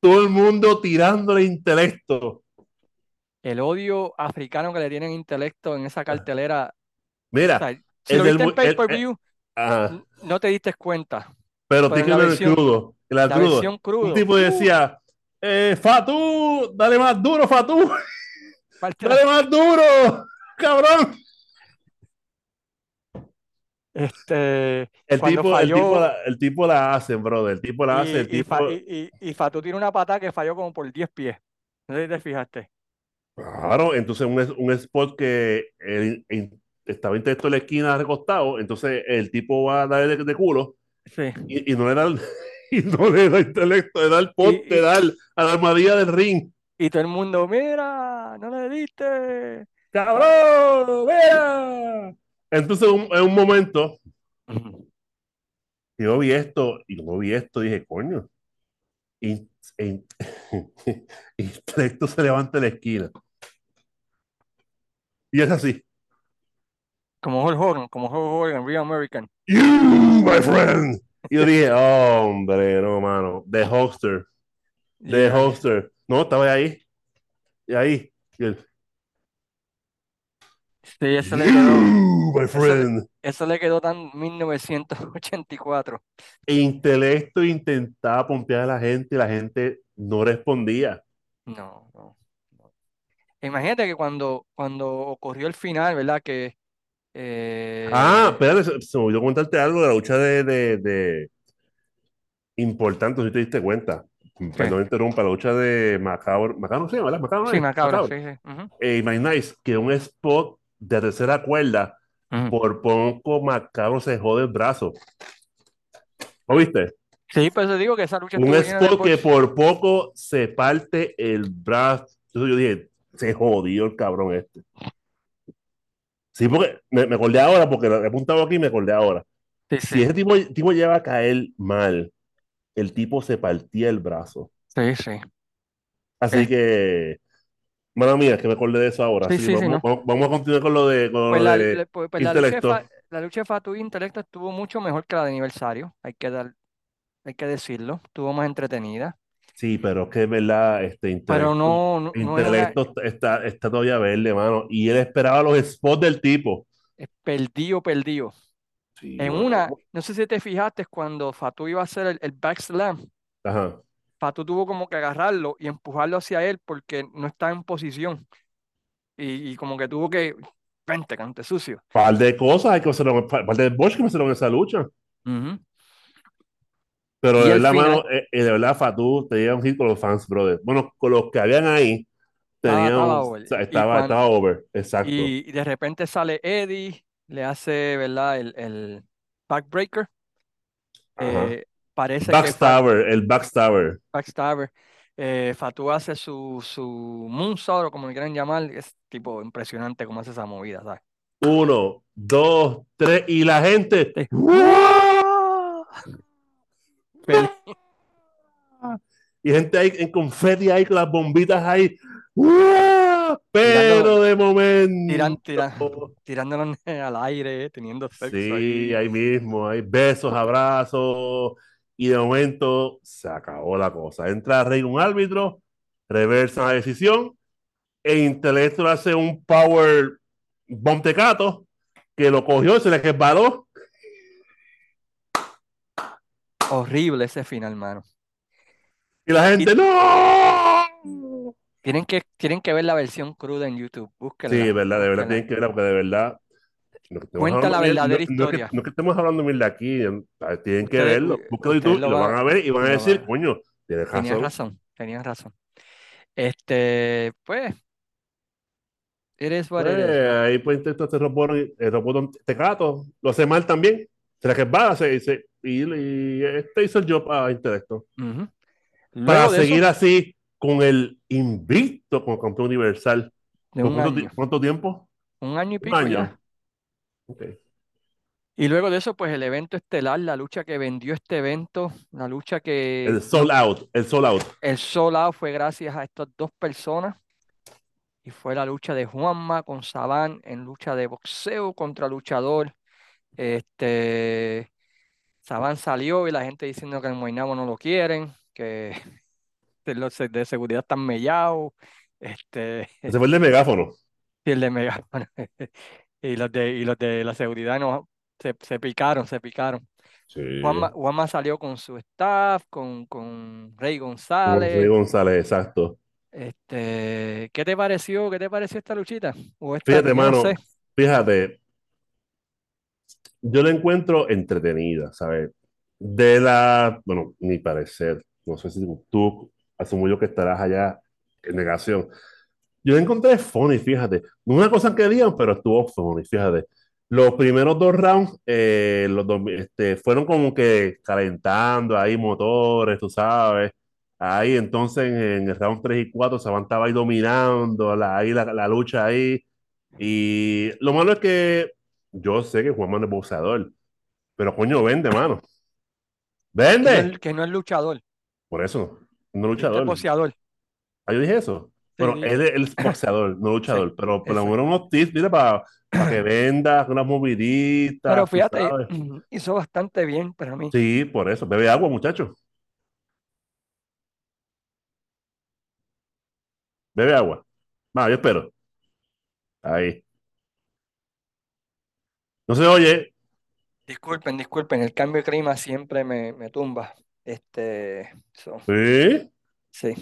[SPEAKER 2] todo el mundo tirándole intelecto.
[SPEAKER 1] el odio africano que le tienen Intelecto en esa cartelera, o
[SPEAKER 2] Mira,
[SPEAKER 1] sea, si
[SPEAKER 2] el
[SPEAKER 1] lo
[SPEAKER 2] del.
[SPEAKER 1] viste en
[SPEAKER 2] el- el-
[SPEAKER 1] pay-per-view,
[SPEAKER 2] ajá,
[SPEAKER 1] n- no te diste cuenta.
[SPEAKER 2] pero
[SPEAKER 1] Pero
[SPEAKER 2] tiene el crudo. El
[SPEAKER 1] la
[SPEAKER 2] crudo.
[SPEAKER 1] versión
[SPEAKER 2] Un tipo
[SPEAKER 1] ¡uh!
[SPEAKER 2] decía: eh, Fatu, dale más duro, Fatu, dale más duro, cabrón.
[SPEAKER 1] este,
[SPEAKER 2] El tipo, el tipo, la, el tipo la hace, brother. El tipo la hace. El
[SPEAKER 1] y, y, Fa-
[SPEAKER 2] tipo.
[SPEAKER 1] y, y, y Fatu tiene una patada que falló como por 10 pies. No sé si te fijaste.
[SPEAKER 2] Claro, entonces un, un spot que el- en- estaba intelecto en la esquina recostado, entonces el tipo va a darle de, de culo
[SPEAKER 1] Sí.
[SPEAKER 2] y, y no le da el, y no le da intelecto, le da el
[SPEAKER 1] Y,
[SPEAKER 2] poste, le
[SPEAKER 1] y,
[SPEAKER 2] da el- a la armadilla del ring.
[SPEAKER 1] y todo el mundo, mira, no le diste.
[SPEAKER 2] ¡Cabrón! ¡Mira! Entonces un- en un momento yo vi esto y como vi esto dije, coño, in- intelecto se levanta de la esquina. Y es así.
[SPEAKER 1] Como Hulk Hogan, como Hulk Hogan, Real American.
[SPEAKER 2] You, my friend. Y yo dije, hombre, no, mano. The Hoster. The
[SPEAKER 1] Yeah.
[SPEAKER 2] Hoster. No, estaba ahí. Y ahí. Y él,
[SPEAKER 1] Sí, eso le quedó,
[SPEAKER 2] my
[SPEAKER 1] eso le,
[SPEAKER 2] friend.
[SPEAKER 1] eso le quedó tan 1984.
[SPEAKER 2] E intelecto intentaba pompear a la gente y la gente no respondía.
[SPEAKER 1] No, no, no. Imagínate que cuando, cuando ocurrió el final, ¿verdad? Que
[SPEAKER 2] Ah,
[SPEAKER 1] eh,
[SPEAKER 2] espérate, se, se me olvidó contarte algo de la lucha de, de, de- importante, si te diste cuenta.
[SPEAKER 1] ¿qué?
[SPEAKER 2] Perdón, interrumpa, la lucha de Macabro. Macabro, sí, ¿verdad? Macabro, no
[SPEAKER 1] Sí, macabro, sí, sí.
[SPEAKER 2] Eh, My Nice, que un spot de tercera cuerda, por poco Macabro se jode el brazo. ¿Lo viste?
[SPEAKER 1] Sí, pues te digo que esa lucha
[SPEAKER 2] Un spot que por poco se parte el brazo. Entonces yo dije, se jodió el cabrón este. Sí, porque me, me acordé ahora, porque lo he apuntado aquí y me acordé ahora.
[SPEAKER 1] Sí,
[SPEAKER 2] Si ese tipo, tipo lleva a caer mal, el tipo se partía el brazo.
[SPEAKER 1] sí, sí.
[SPEAKER 2] Así
[SPEAKER 1] Es-
[SPEAKER 2] que, mala mía, que me acordé de eso ahora.
[SPEAKER 1] sí, sí, sí,
[SPEAKER 2] vamos,
[SPEAKER 1] no.
[SPEAKER 2] vamos, a continuar con lo de, con
[SPEAKER 1] Pues
[SPEAKER 2] lo
[SPEAKER 1] la,
[SPEAKER 2] de
[SPEAKER 1] pues, pues la lucha de Fa-
[SPEAKER 2] intelecto.
[SPEAKER 1] la lucha de Fatu y Intelecto estuvo mucho mejor que la de aniversario, hay que dar, hay que decirlo. Estuvo más entretenida.
[SPEAKER 2] Sí, pero es que es verdad, este
[SPEAKER 1] Pero
[SPEAKER 2] intelecto,
[SPEAKER 1] no, no, es
[SPEAKER 2] intelecto está, está todavía verde, mano. Y él esperaba los spots del tipo.
[SPEAKER 1] Es perdido, perdido.
[SPEAKER 2] Sí,
[SPEAKER 1] En una, no sé si te fijaste, cuando Fatu iba a hacer el, el back slam,
[SPEAKER 2] Ajá.
[SPEAKER 1] Fatu tuvo como que agarrarlo y empujarlo hacia él porque no estaba en posición. Y, y como que tuvo que. Vente, cante sucio.
[SPEAKER 2] Par de cosas hay que hacerlo, par de bots que me hicieron en esa lucha.
[SPEAKER 1] Ujú.
[SPEAKER 2] Pero
[SPEAKER 1] Y
[SPEAKER 2] de verdad,
[SPEAKER 1] final.
[SPEAKER 2] mano, eh, eh, de verdad, Fatu te llega un hit con los fans, brother. Bueno, con los que habían ahí,
[SPEAKER 1] Estaba,
[SPEAKER 2] tenía un,
[SPEAKER 1] estaba
[SPEAKER 2] o
[SPEAKER 1] over.
[SPEAKER 2] sea,
[SPEAKER 1] Y,
[SPEAKER 2] estaba, over, exacto.
[SPEAKER 1] y, de repente sale Eddie, le hace, ¿verdad? El, el backbreaker. Eh, parece que
[SPEAKER 2] Backstabber, el backstabber.
[SPEAKER 1] backstabber. Eh, Fatu hace su, su moonsault, o como le quieran llamar. Es tipo impresionante cómo hace esa movida, ¿sabes?
[SPEAKER 2] Uno, dos, tres, y la gente. Y gente ahí en confeti ahí con las bombitas ahí. Pero
[SPEAKER 1] Tirando-
[SPEAKER 2] de momento.
[SPEAKER 1] tiran, tira- tirándolo al aire, teniendo sexo
[SPEAKER 2] Sí,
[SPEAKER 1] ahí.
[SPEAKER 2] ahí mismo, hay besos, abrazos, y de momento se acabó la cosa. Entra Rey un árbitro, reversa la decisión, e Intelecto hace un power bomb tecato que lo cogió, se le resbaló.
[SPEAKER 1] Horrible ese final, mano.
[SPEAKER 2] Y la gente, ¡no!
[SPEAKER 1] Tienen que, tienen que ver la versión cruda en YouTube. Búsquenla.
[SPEAKER 2] Sí, de verdad, de verdad,
[SPEAKER 1] búsquenla.
[SPEAKER 2] tienen que verla, porque de verdad. No que
[SPEAKER 1] Cuenta la verdadera
[SPEAKER 2] no- no es que-
[SPEAKER 1] historia.
[SPEAKER 2] No, es que estemos hablando mil de aquí, tienen que
[SPEAKER 1] Ustedes-
[SPEAKER 2] verlo. en
[SPEAKER 1] ustedes
[SPEAKER 2] YouTube,
[SPEAKER 1] lo
[SPEAKER 2] y
[SPEAKER 1] van-
[SPEAKER 2] a ver y van a decir, coño, tienes
[SPEAKER 1] Tenías
[SPEAKER 2] razón.
[SPEAKER 1] razón, tenías razón. Este, pues, what it
[SPEAKER 2] Pues, ahí pues intenta este robot, el robot tecato, lo hace mal también, se le resbala se, se- y, y este hizo el job a Intelecto.
[SPEAKER 1] Ujú.
[SPEAKER 2] Para seguir
[SPEAKER 1] eso,
[SPEAKER 2] así con el invicto como campeón universal.
[SPEAKER 1] de
[SPEAKER 2] ¿Por
[SPEAKER 1] un
[SPEAKER 2] cuánto,
[SPEAKER 1] año,
[SPEAKER 2] cuánto tiempo?
[SPEAKER 1] un año y
[SPEAKER 2] Un
[SPEAKER 1] pico
[SPEAKER 2] año.
[SPEAKER 1] ya.
[SPEAKER 2] Ok.
[SPEAKER 1] Y luego de eso, pues el evento estelar, la lucha que vendió este evento, la lucha que
[SPEAKER 2] El sold out, el sold out.
[SPEAKER 1] el sold out fue gracias a estas dos personas. Y fue la lucha de Juanma con Saban en lucha de boxeo contra luchador. Este, Saban salió y la gente diciendo que en Guaynabo no lo quieren, que los de seguridad están mellados. Este,
[SPEAKER 2] Ese fue el de megáfono.
[SPEAKER 1] y el de megáfono. Y los de, y los de la seguridad no, se, se picaron, se picaron.
[SPEAKER 2] Sí.
[SPEAKER 1] Juanma, Juanma salió con su staff, con, con Rey González.
[SPEAKER 2] Rey González, exacto.
[SPEAKER 1] Este, ¿qué te pareció? ¿Qué te pareció esta luchita? O esta,
[SPEAKER 2] Fíjate,
[SPEAKER 1] no
[SPEAKER 2] mano,
[SPEAKER 1] sé.
[SPEAKER 2] fíjate, yo la encuentro entretenida, ¿sabes? De la, bueno, mi parecer, no sé si tú asumo yo que estarás allá en negación. Yo la encontré funny, fíjate. Una cosa que digan, pero estuvo funny, fíjate. Los primeros dos rounds eh, los dos, este, fueron como que calentando ahí motores, tú sabes. Ahí entonces en el round 3 y 4 se estaba ahí dominando la, ahí la, la lucha ahí. Y lo malo es que yo sé que Juan Manuel es boxeador, pero coño, vende, mano.
[SPEAKER 1] Que no
[SPEAKER 2] ¡Vende!
[SPEAKER 1] es, que no es luchador,
[SPEAKER 2] Por eso, no
[SPEAKER 1] este es
[SPEAKER 2] luchador.
[SPEAKER 1] boxeador.
[SPEAKER 2] Ah, yo dije eso. Pero él es, es boxeador, no luchador.
[SPEAKER 1] Sí,
[SPEAKER 2] pero por lo menos unos tips, mira, para que venda unas moviditas,
[SPEAKER 1] Pero fíjate,
[SPEAKER 2] sabes.
[SPEAKER 1] hizo bastante bien para mí.
[SPEAKER 2] Sí, por eso. Bebe agua, muchacho. Bebe agua. Va, yo espero. Ahí. No se oye.
[SPEAKER 1] Disculpen, disculpen, el cambio de clima siempre me, me tumba. Este, so,
[SPEAKER 2] Sí.
[SPEAKER 1] sí.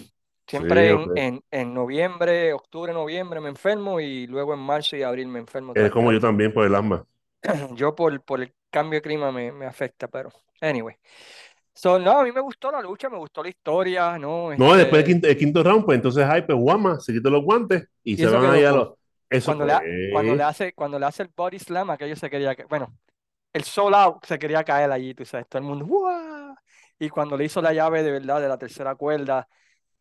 [SPEAKER 2] Sí,
[SPEAKER 1] Siempre en,
[SPEAKER 2] ok.
[SPEAKER 1] en, en noviembre, octubre, noviembre me enfermo y luego en marzo y abril me enfermo
[SPEAKER 2] Es como yo también por el asma.
[SPEAKER 1] yo por, por el cambio de clima me, me afecta, pero anyway. So, no, a mí me gustó la lucha, me gustó la historia, ¿no?
[SPEAKER 2] No, después del
[SPEAKER 1] Este,
[SPEAKER 2] quinto, el quinto round, pues entonces, ay, pues Guama, se quita los guantes y
[SPEAKER 1] y
[SPEAKER 2] se van ahí a los. Eso
[SPEAKER 1] Cuando le, cuando le hace, cuando le hace el body slam, aquello se quería, ca- bueno, el soul out se quería caer allí, tú sabes, todo el mundo, ¡guau! Y cuando le hizo la llave de verdad de la tercera cuerda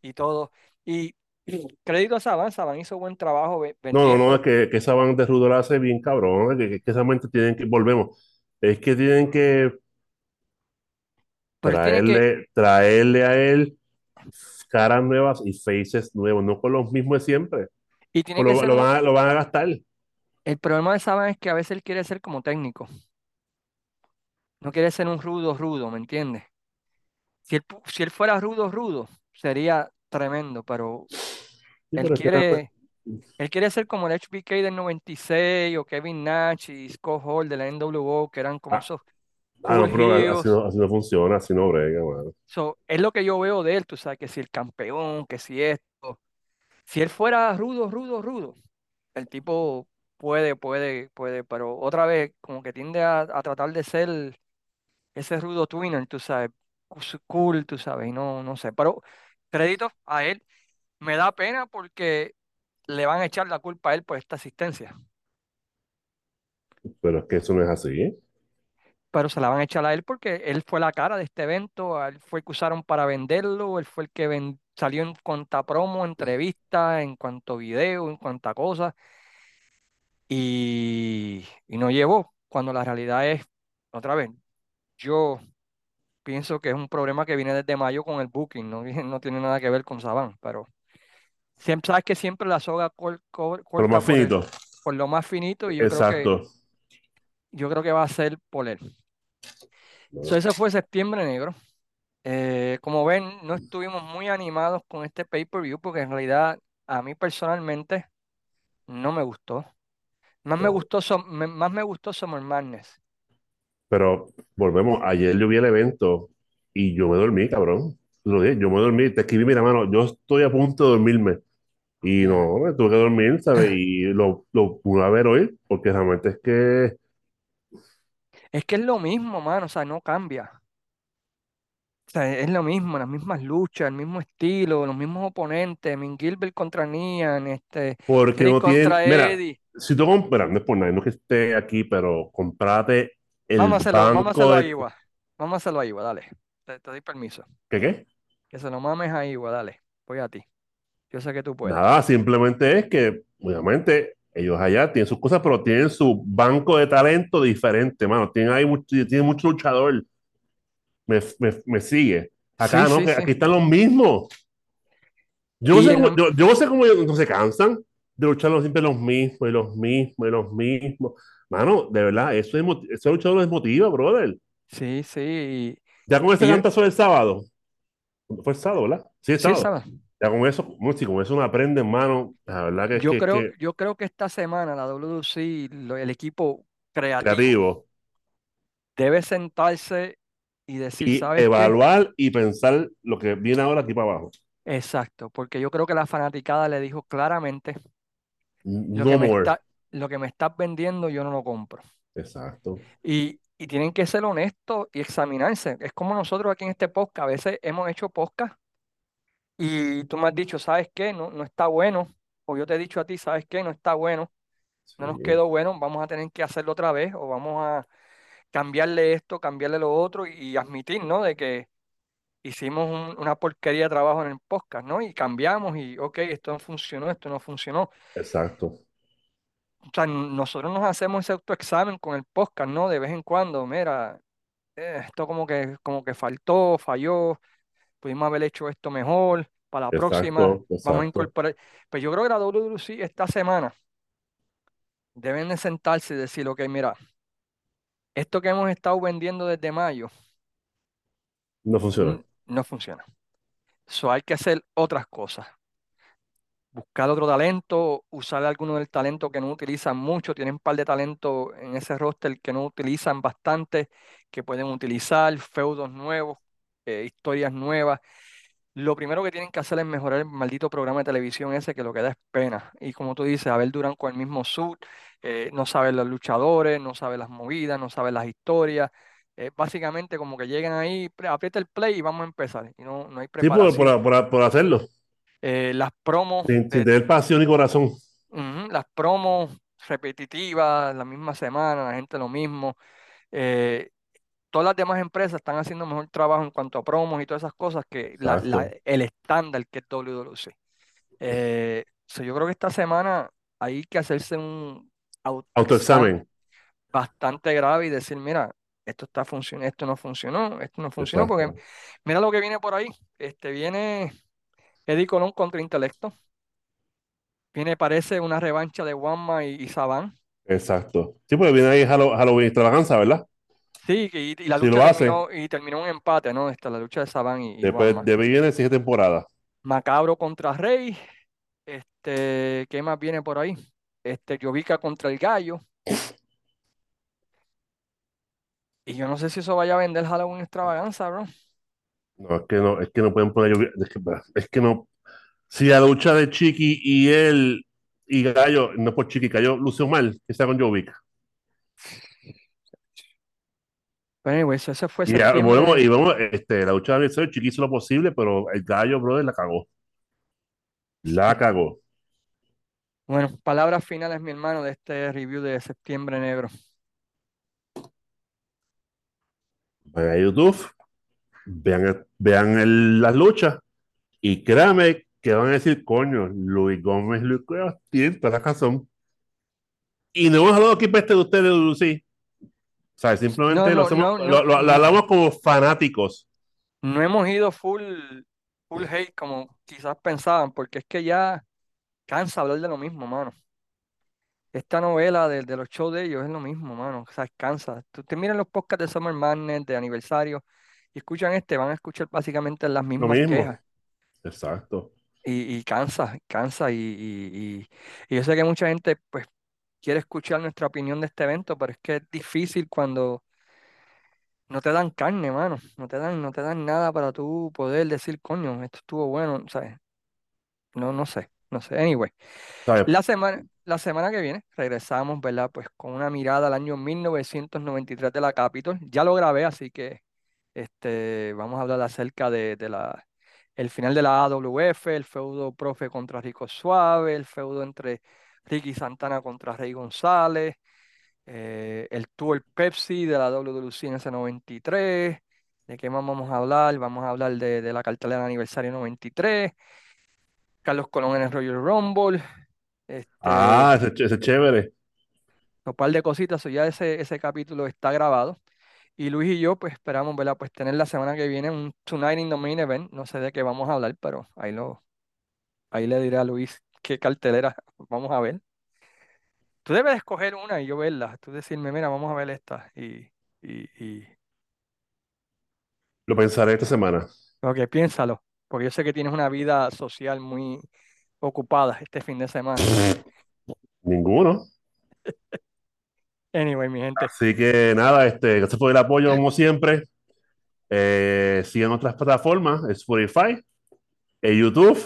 [SPEAKER 1] y todo, y crédito a Saban, Saban hizo buen trabajo
[SPEAKER 2] No, no, no, es que, que esa banda de Rudo la hace bien cabrón, que, que, que esa mente tienen que, volvemos, es que tienen que
[SPEAKER 1] pero él tiene que,
[SPEAKER 2] traerle, traerle a él caras nuevas y faces nuevos, no con los mismos de siempre,
[SPEAKER 1] y tiene
[SPEAKER 2] o
[SPEAKER 1] que
[SPEAKER 2] lo,
[SPEAKER 1] ser
[SPEAKER 2] lo
[SPEAKER 1] uno,
[SPEAKER 2] van a, lo van a gastar.
[SPEAKER 1] el problema de Saban es que a veces él quiere ser como técnico, no quiere ser un rudo rudo, ¿me entiendes? Si él, si él fuera rudo rudo, sería tremendo, pero él quiere... Él quiere ser como el HBK del 96 o Kevin Nash y Scott Hall de la NWO, que eran como
[SPEAKER 2] ah,
[SPEAKER 1] esos
[SPEAKER 2] ah, no, pero así no, así no funciona, así no brega, mano.
[SPEAKER 1] So, es lo que yo veo de él, tú sabes, que si el campeón, que si esto. Si él fuera rudo, rudo, rudo, el tipo puede, puede, puede, pero otra vez como que tiende a, a tratar de ser ese rudo twinner, tú sabes, cool, tú sabes, y no, no sé. Pero crédito a él, me da pena porque le van a echar la culpa a él por esta asistencia.
[SPEAKER 2] Pero es que eso no es así. ¿eh?
[SPEAKER 1] Pero se la van a echar a él porque él fue la cara de este evento, él fue el que usaron para venderlo, él fue el que ven- salió en cuanta promo, entrevista, en cuanto video, en cuanta cosa, y, y no llevó, cuando la realidad es, otra vez, yo pienso que es un problema que viene desde mayo con el booking, no, tiene nada que ver con Saban, pero siempre sabes que siempre la soga cor- cor-
[SPEAKER 2] Pero
[SPEAKER 1] corta
[SPEAKER 2] más
[SPEAKER 1] por el,
[SPEAKER 2] finito.
[SPEAKER 1] por lo más finito y yo creo que
[SPEAKER 2] Exacto.
[SPEAKER 1] yo creo que va a ser por él. So, ese fue septiembre negro. Eh, como ven, no estuvimos muy animados con este pay-per-view porque en realidad a mí personalmente no me gustó. Más me gustó, más me gustó Summer Madness.
[SPEAKER 2] Pero volvemos, ayer yo vi el evento y yo me dormí, cabrón. Yo me dormí, te escribí, mira, mano, yo estoy a punto de dormirme. Y no, me tuve que dormir, ¿sabes? Y lo, lo pude ver hoy, porque realmente es que,
[SPEAKER 1] Es que es lo mismo, mano, o sea, no cambia. O sea, es lo mismo, las mismas luchas, el mismo estilo, los mismos oponentes, Min Gilbert contra Nian, este,
[SPEAKER 2] porque no tienen,
[SPEAKER 1] contra
[SPEAKER 2] mira,
[SPEAKER 1] Eddie.
[SPEAKER 2] si tú compras, no es por nada, no es que esté aquí, pero comprate el
[SPEAKER 1] Vamos a hacerlo, vamos a hacerlo
[SPEAKER 2] de,
[SPEAKER 1] ahí, Igua. Vamos a hacerlo ahí, Igua, dale. Te, te doy permiso.
[SPEAKER 2] ¿qué qué?
[SPEAKER 1] Que se lo mames ahí, Igua, dale. Voy a ti. Yo sé que tú puedes.
[SPEAKER 2] Nada, simplemente es que, obviamente, ellos allá tienen sus cosas, pero tienen su banco de talento diferente, mano. Tienen ahí mucho, tienen mucho luchador. Me, me, me sigue.
[SPEAKER 1] Sí,
[SPEAKER 2] Acá no,
[SPEAKER 1] sí, sí.
[SPEAKER 2] aquí están los mismos. Yo no sé cómo, yo, yo no sé cómo ellos no se cansan de luchar siempre los mismos y los mismos y los mismos. Mano, de verdad, eso es, ese luchador los desmotiva, brother.
[SPEAKER 1] sí, sí.
[SPEAKER 2] Ya con ese
[SPEAKER 1] y
[SPEAKER 2] cantazo del sábado. Fue el sábado, ¿verdad? Sí, el
[SPEAKER 1] sí,
[SPEAKER 2] sábado. Ya con eso, sí, con eso uno aprende, hermano. La verdad que es
[SPEAKER 1] Yo
[SPEAKER 2] que,
[SPEAKER 1] creo,
[SPEAKER 2] que
[SPEAKER 1] yo creo que esta semana la WC, lo- el equipo creativo,
[SPEAKER 2] creativo.
[SPEAKER 1] debe sentarse y decir,
[SPEAKER 2] y
[SPEAKER 1] ¿sabes qué?
[SPEAKER 2] evaluar y pensar lo que viene ahora aquí para abajo.
[SPEAKER 1] Exacto, porque yo creo que la fanaticada le dijo claramente, lo
[SPEAKER 2] No
[SPEAKER 1] que me
[SPEAKER 2] more.
[SPEAKER 1] está, lo que me estás vendiendo yo no lo compro.
[SPEAKER 2] Exacto.
[SPEAKER 1] Y, y tienen que ser honestos y examinarse. Es como nosotros aquí en este podcast, a veces hemos hecho podcast y tú me has dicho, ¿sabes qué? No, no está bueno. O yo te he dicho a ti, ¿sabes qué? No está bueno. No nos quedó bueno, vamos a tener que hacerlo otra vez o vamos a cambiarle esto, cambiarle lo otro y admitir, ¿no? De que hicimos un- una porquería de trabajo en el podcast, ¿no? Y cambiamos y, ok, esto no funcionó, esto no funcionó.
[SPEAKER 2] exacto.
[SPEAKER 1] O sea, nosotros nos hacemos ese autoexamen con el podcast, ¿no? De vez en cuando, mira, eh, esto como que, como que faltó, falló, pudimos haber hecho esto mejor, para la próxima
[SPEAKER 2] Exacto.
[SPEAKER 1] vamos a incorporar. Pero yo creo que la WWC esta semana deben de sentarse y decir, ok, mira, esto que hemos estado vendiendo desde mayo
[SPEAKER 2] No funciona.
[SPEAKER 1] no funciona. So, hay que hacer otras cosas. Buscar otro talento, usar alguno del talento que no utilizan mucho. Tienen un par de talentos en ese roster que no utilizan bastante, que pueden utilizar, feudos nuevos, eh, historias nuevas. Lo primero que tienen que hacer es mejorar el maldito programa de televisión ese que lo que da es pena. Y como tú dices, Abel Durán con el mismo suit, eh, no sabe los luchadores, no sabe las movidas, no sabe las historias. Eh, básicamente como que llegan ahí, aprieta el play y vamos a empezar. Y no, no hay
[SPEAKER 2] Sí, por,
[SPEAKER 1] preparación.
[SPEAKER 2] por, por- por hacerlo.
[SPEAKER 1] Eh, las promos
[SPEAKER 2] Sin,
[SPEAKER 1] de,
[SPEAKER 2] tener pasión y corazón.
[SPEAKER 1] las promos repetitivas, la misma semana, la gente lo mismo. Eh, todas las demás empresas están haciendo mejor trabajo en cuanto a promos y todas esas cosas que la- la-
[SPEAKER 2] Exacto.
[SPEAKER 1] el estándar que es WWC. Eh, so yo creo que esta semana hay que hacerse un autoexamen bastante grave y decir, mira, esto está funcionando, esto no funcionó, esto no funcionó, porque mira lo que viene por ahí. Este viene Eddie Colón contra Intelecto. Viene, parece una revancha de Wanma y, y Saban.
[SPEAKER 2] Exacto. Sí, porque viene ahí Hallow- Halloween extravaganza, ¿verdad?
[SPEAKER 1] Sí, y, y la
[SPEAKER 2] Si
[SPEAKER 1] lucha
[SPEAKER 2] hace,
[SPEAKER 1] terminó, y terminó un empate, ¿no? Esta, la lucha de Saban y,
[SPEAKER 2] después de viene sigue temporada.
[SPEAKER 1] Macabro contra Rey. Este, ¿qué más viene por ahí? Este, Jovica contra el Gallo. Y yo no sé si eso vaya a vender Halloween extravaganza, bro.
[SPEAKER 2] No, es que no, es que no pueden poner. Es que, es que no. Si la lucha de Chiqui y él y Gallo, no por Chiqui, Gallo lució mal, que está con Jovic.
[SPEAKER 1] Pero anyway, eso, ese fue
[SPEAKER 2] Y ya, volvemos, y
[SPEAKER 1] septiembre.
[SPEAKER 2] vemos, este, la lucha de Chiqui hizo lo posible, pero el Gallo, brother, la cagó. La cagó.
[SPEAKER 1] Bueno, palabras finales, mi hermano, de este review de Septiembre Negro.
[SPEAKER 2] Vayan a YouTube, vean, vean el- las luchas y créanme que van a decir, coño, Luis Gómez, Luis Cuevas, tiene toda la razón. Y no hemos hablado aquí peste de ustedes, Lucy. O sea,
[SPEAKER 1] No,
[SPEAKER 2] simplemente lo,
[SPEAKER 1] no,
[SPEAKER 2] hacemos-
[SPEAKER 1] no,
[SPEAKER 2] lo,
[SPEAKER 1] no,
[SPEAKER 2] lo- lo
[SPEAKER 1] no,
[SPEAKER 2] hablamos como fanáticos.
[SPEAKER 1] no hemos ido full, full hate como quizás pensaban, porque es que ya cansa hablar de lo mismo, mano. Esta novela de, de los shows de ellos es lo mismo, mano. O sea, cansa. Tú te miras los podcasts de Summer Madness, de aniversario, y escuchan este, van a escuchar básicamente las
[SPEAKER 2] Lo
[SPEAKER 1] mismas
[SPEAKER 2] mismo.
[SPEAKER 1] quejas.
[SPEAKER 2] Exacto.
[SPEAKER 1] Y, y cansa, cansa. Y, y, y- yo sé que mucha gente, pues, quiere escuchar nuestra opinión de este evento, pero es que es difícil cuando no te dan carne, mano. No te dan, no te dan nada para tú poder decir, coño, esto estuvo bueno, ¿sabes? No, no sé, no sé. Anyway. La semana, la semana que viene regresamos, ¿verdad? Pues con una mirada al año 1993 de la Capitol. Ya lo grabé, así que este, vamos a hablar acerca de, de la, el final de la AWF, el feudo profe contra Rico Suave, el feudo entre Ricky Santana contra Rey González, eh, el Tour Pepsi de la WWC en ese 93. ¿De qué más vamos a hablar? Vamos a hablar de, de la cartelera de aniversario 93, Carlos Colón en el Royal Rumble. Este,
[SPEAKER 2] Ah, ese, ese es chévere.
[SPEAKER 1] un par de cositas, ya ese, ese capítulo está grabado. Y Luis y yo, pues esperamos, ¿verdad? Pues tener la semana que viene un Tonight in the Main Event. No sé de qué vamos a hablar, pero ahí lo, ahí le diré a Luis qué cartelera vamos a ver. Tú debes escoger una y yo verla. Tú decirme, mira, vamos a ver esta. Y, y, y,
[SPEAKER 2] Lo pensaré esta semana.
[SPEAKER 1] ok, piénsalo, porque yo sé que tienes una vida social muy ocupada este fin de semana.
[SPEAKER 2] Ninguno.
[SPEAKER 1] Anyway, mi gente,
[SPEAKER 2] Así que nada, este, gracias por el apoyo como siempre. Eh, sigan otras plataformas, Spotify, en YouTube,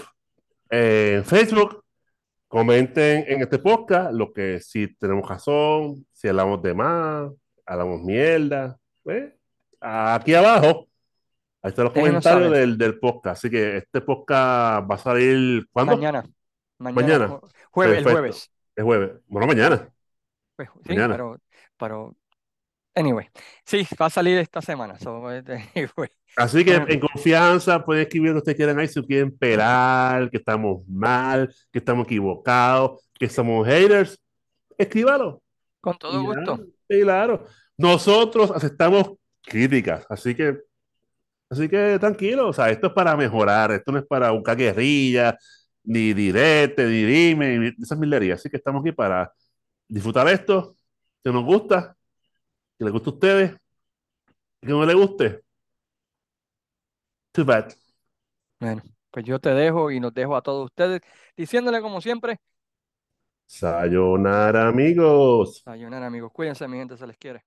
[SPEAKER 2] en Facebook. Comenten en este podcast lo que si tenemos razón, si hablamos de más, hablamos mierda. ¿eh? Aquí abajo, ahí están los
[SPEAKER 1] déjenos
[SPEAKER 2] comentarios
[SPEAKER 1] saber.
[SPEAKER 2] del, del podcast. Así que este podcast va a salir ¿cuándo?
[SPEAKER 1] Mañana, mañana,
[SPEAKER 2] Mañana.
[SPEAKER 1] ju- jueves, el jueves.
[SPEAKER 2] Es jueves. Bueno, mañana.
[SPEAKER 1] Pues, sí, pero, pero, anyway, sí, va a salir esta semana. so, anyway.
[SPEAKER 2] Así que en confianza pueden escribir lo que ustedes quieran ahí si quieren pelar, que estamos mal, que estamos equivocados, que somos haters. Escríbalo.
[SPEAKER 1] Con todo
[SPEAKER 2] ya,
[SPEAKER 1] gusto.
[SPEAKER 2] claro. Nosotros aceptamos críticas, así que, así que tranquilo, o sea, esto es para mejorar, esto no es para buscar guerrilla, ni direte, ni dime, ni esas milerías, así que estamos aquí para disfrutar esto, que nos gusta, que les guste a ustedes, que no les guste. Too bad.
[SPEAKER 1] Bueno, pues yo te dejo y nos dejo a todos ustedes diciéndole como siempre,
[SPEAKER 2] Sayonara, amigos.
[SPEAKER 1] sayonara amigos, cuídense mi gente, se les quiere.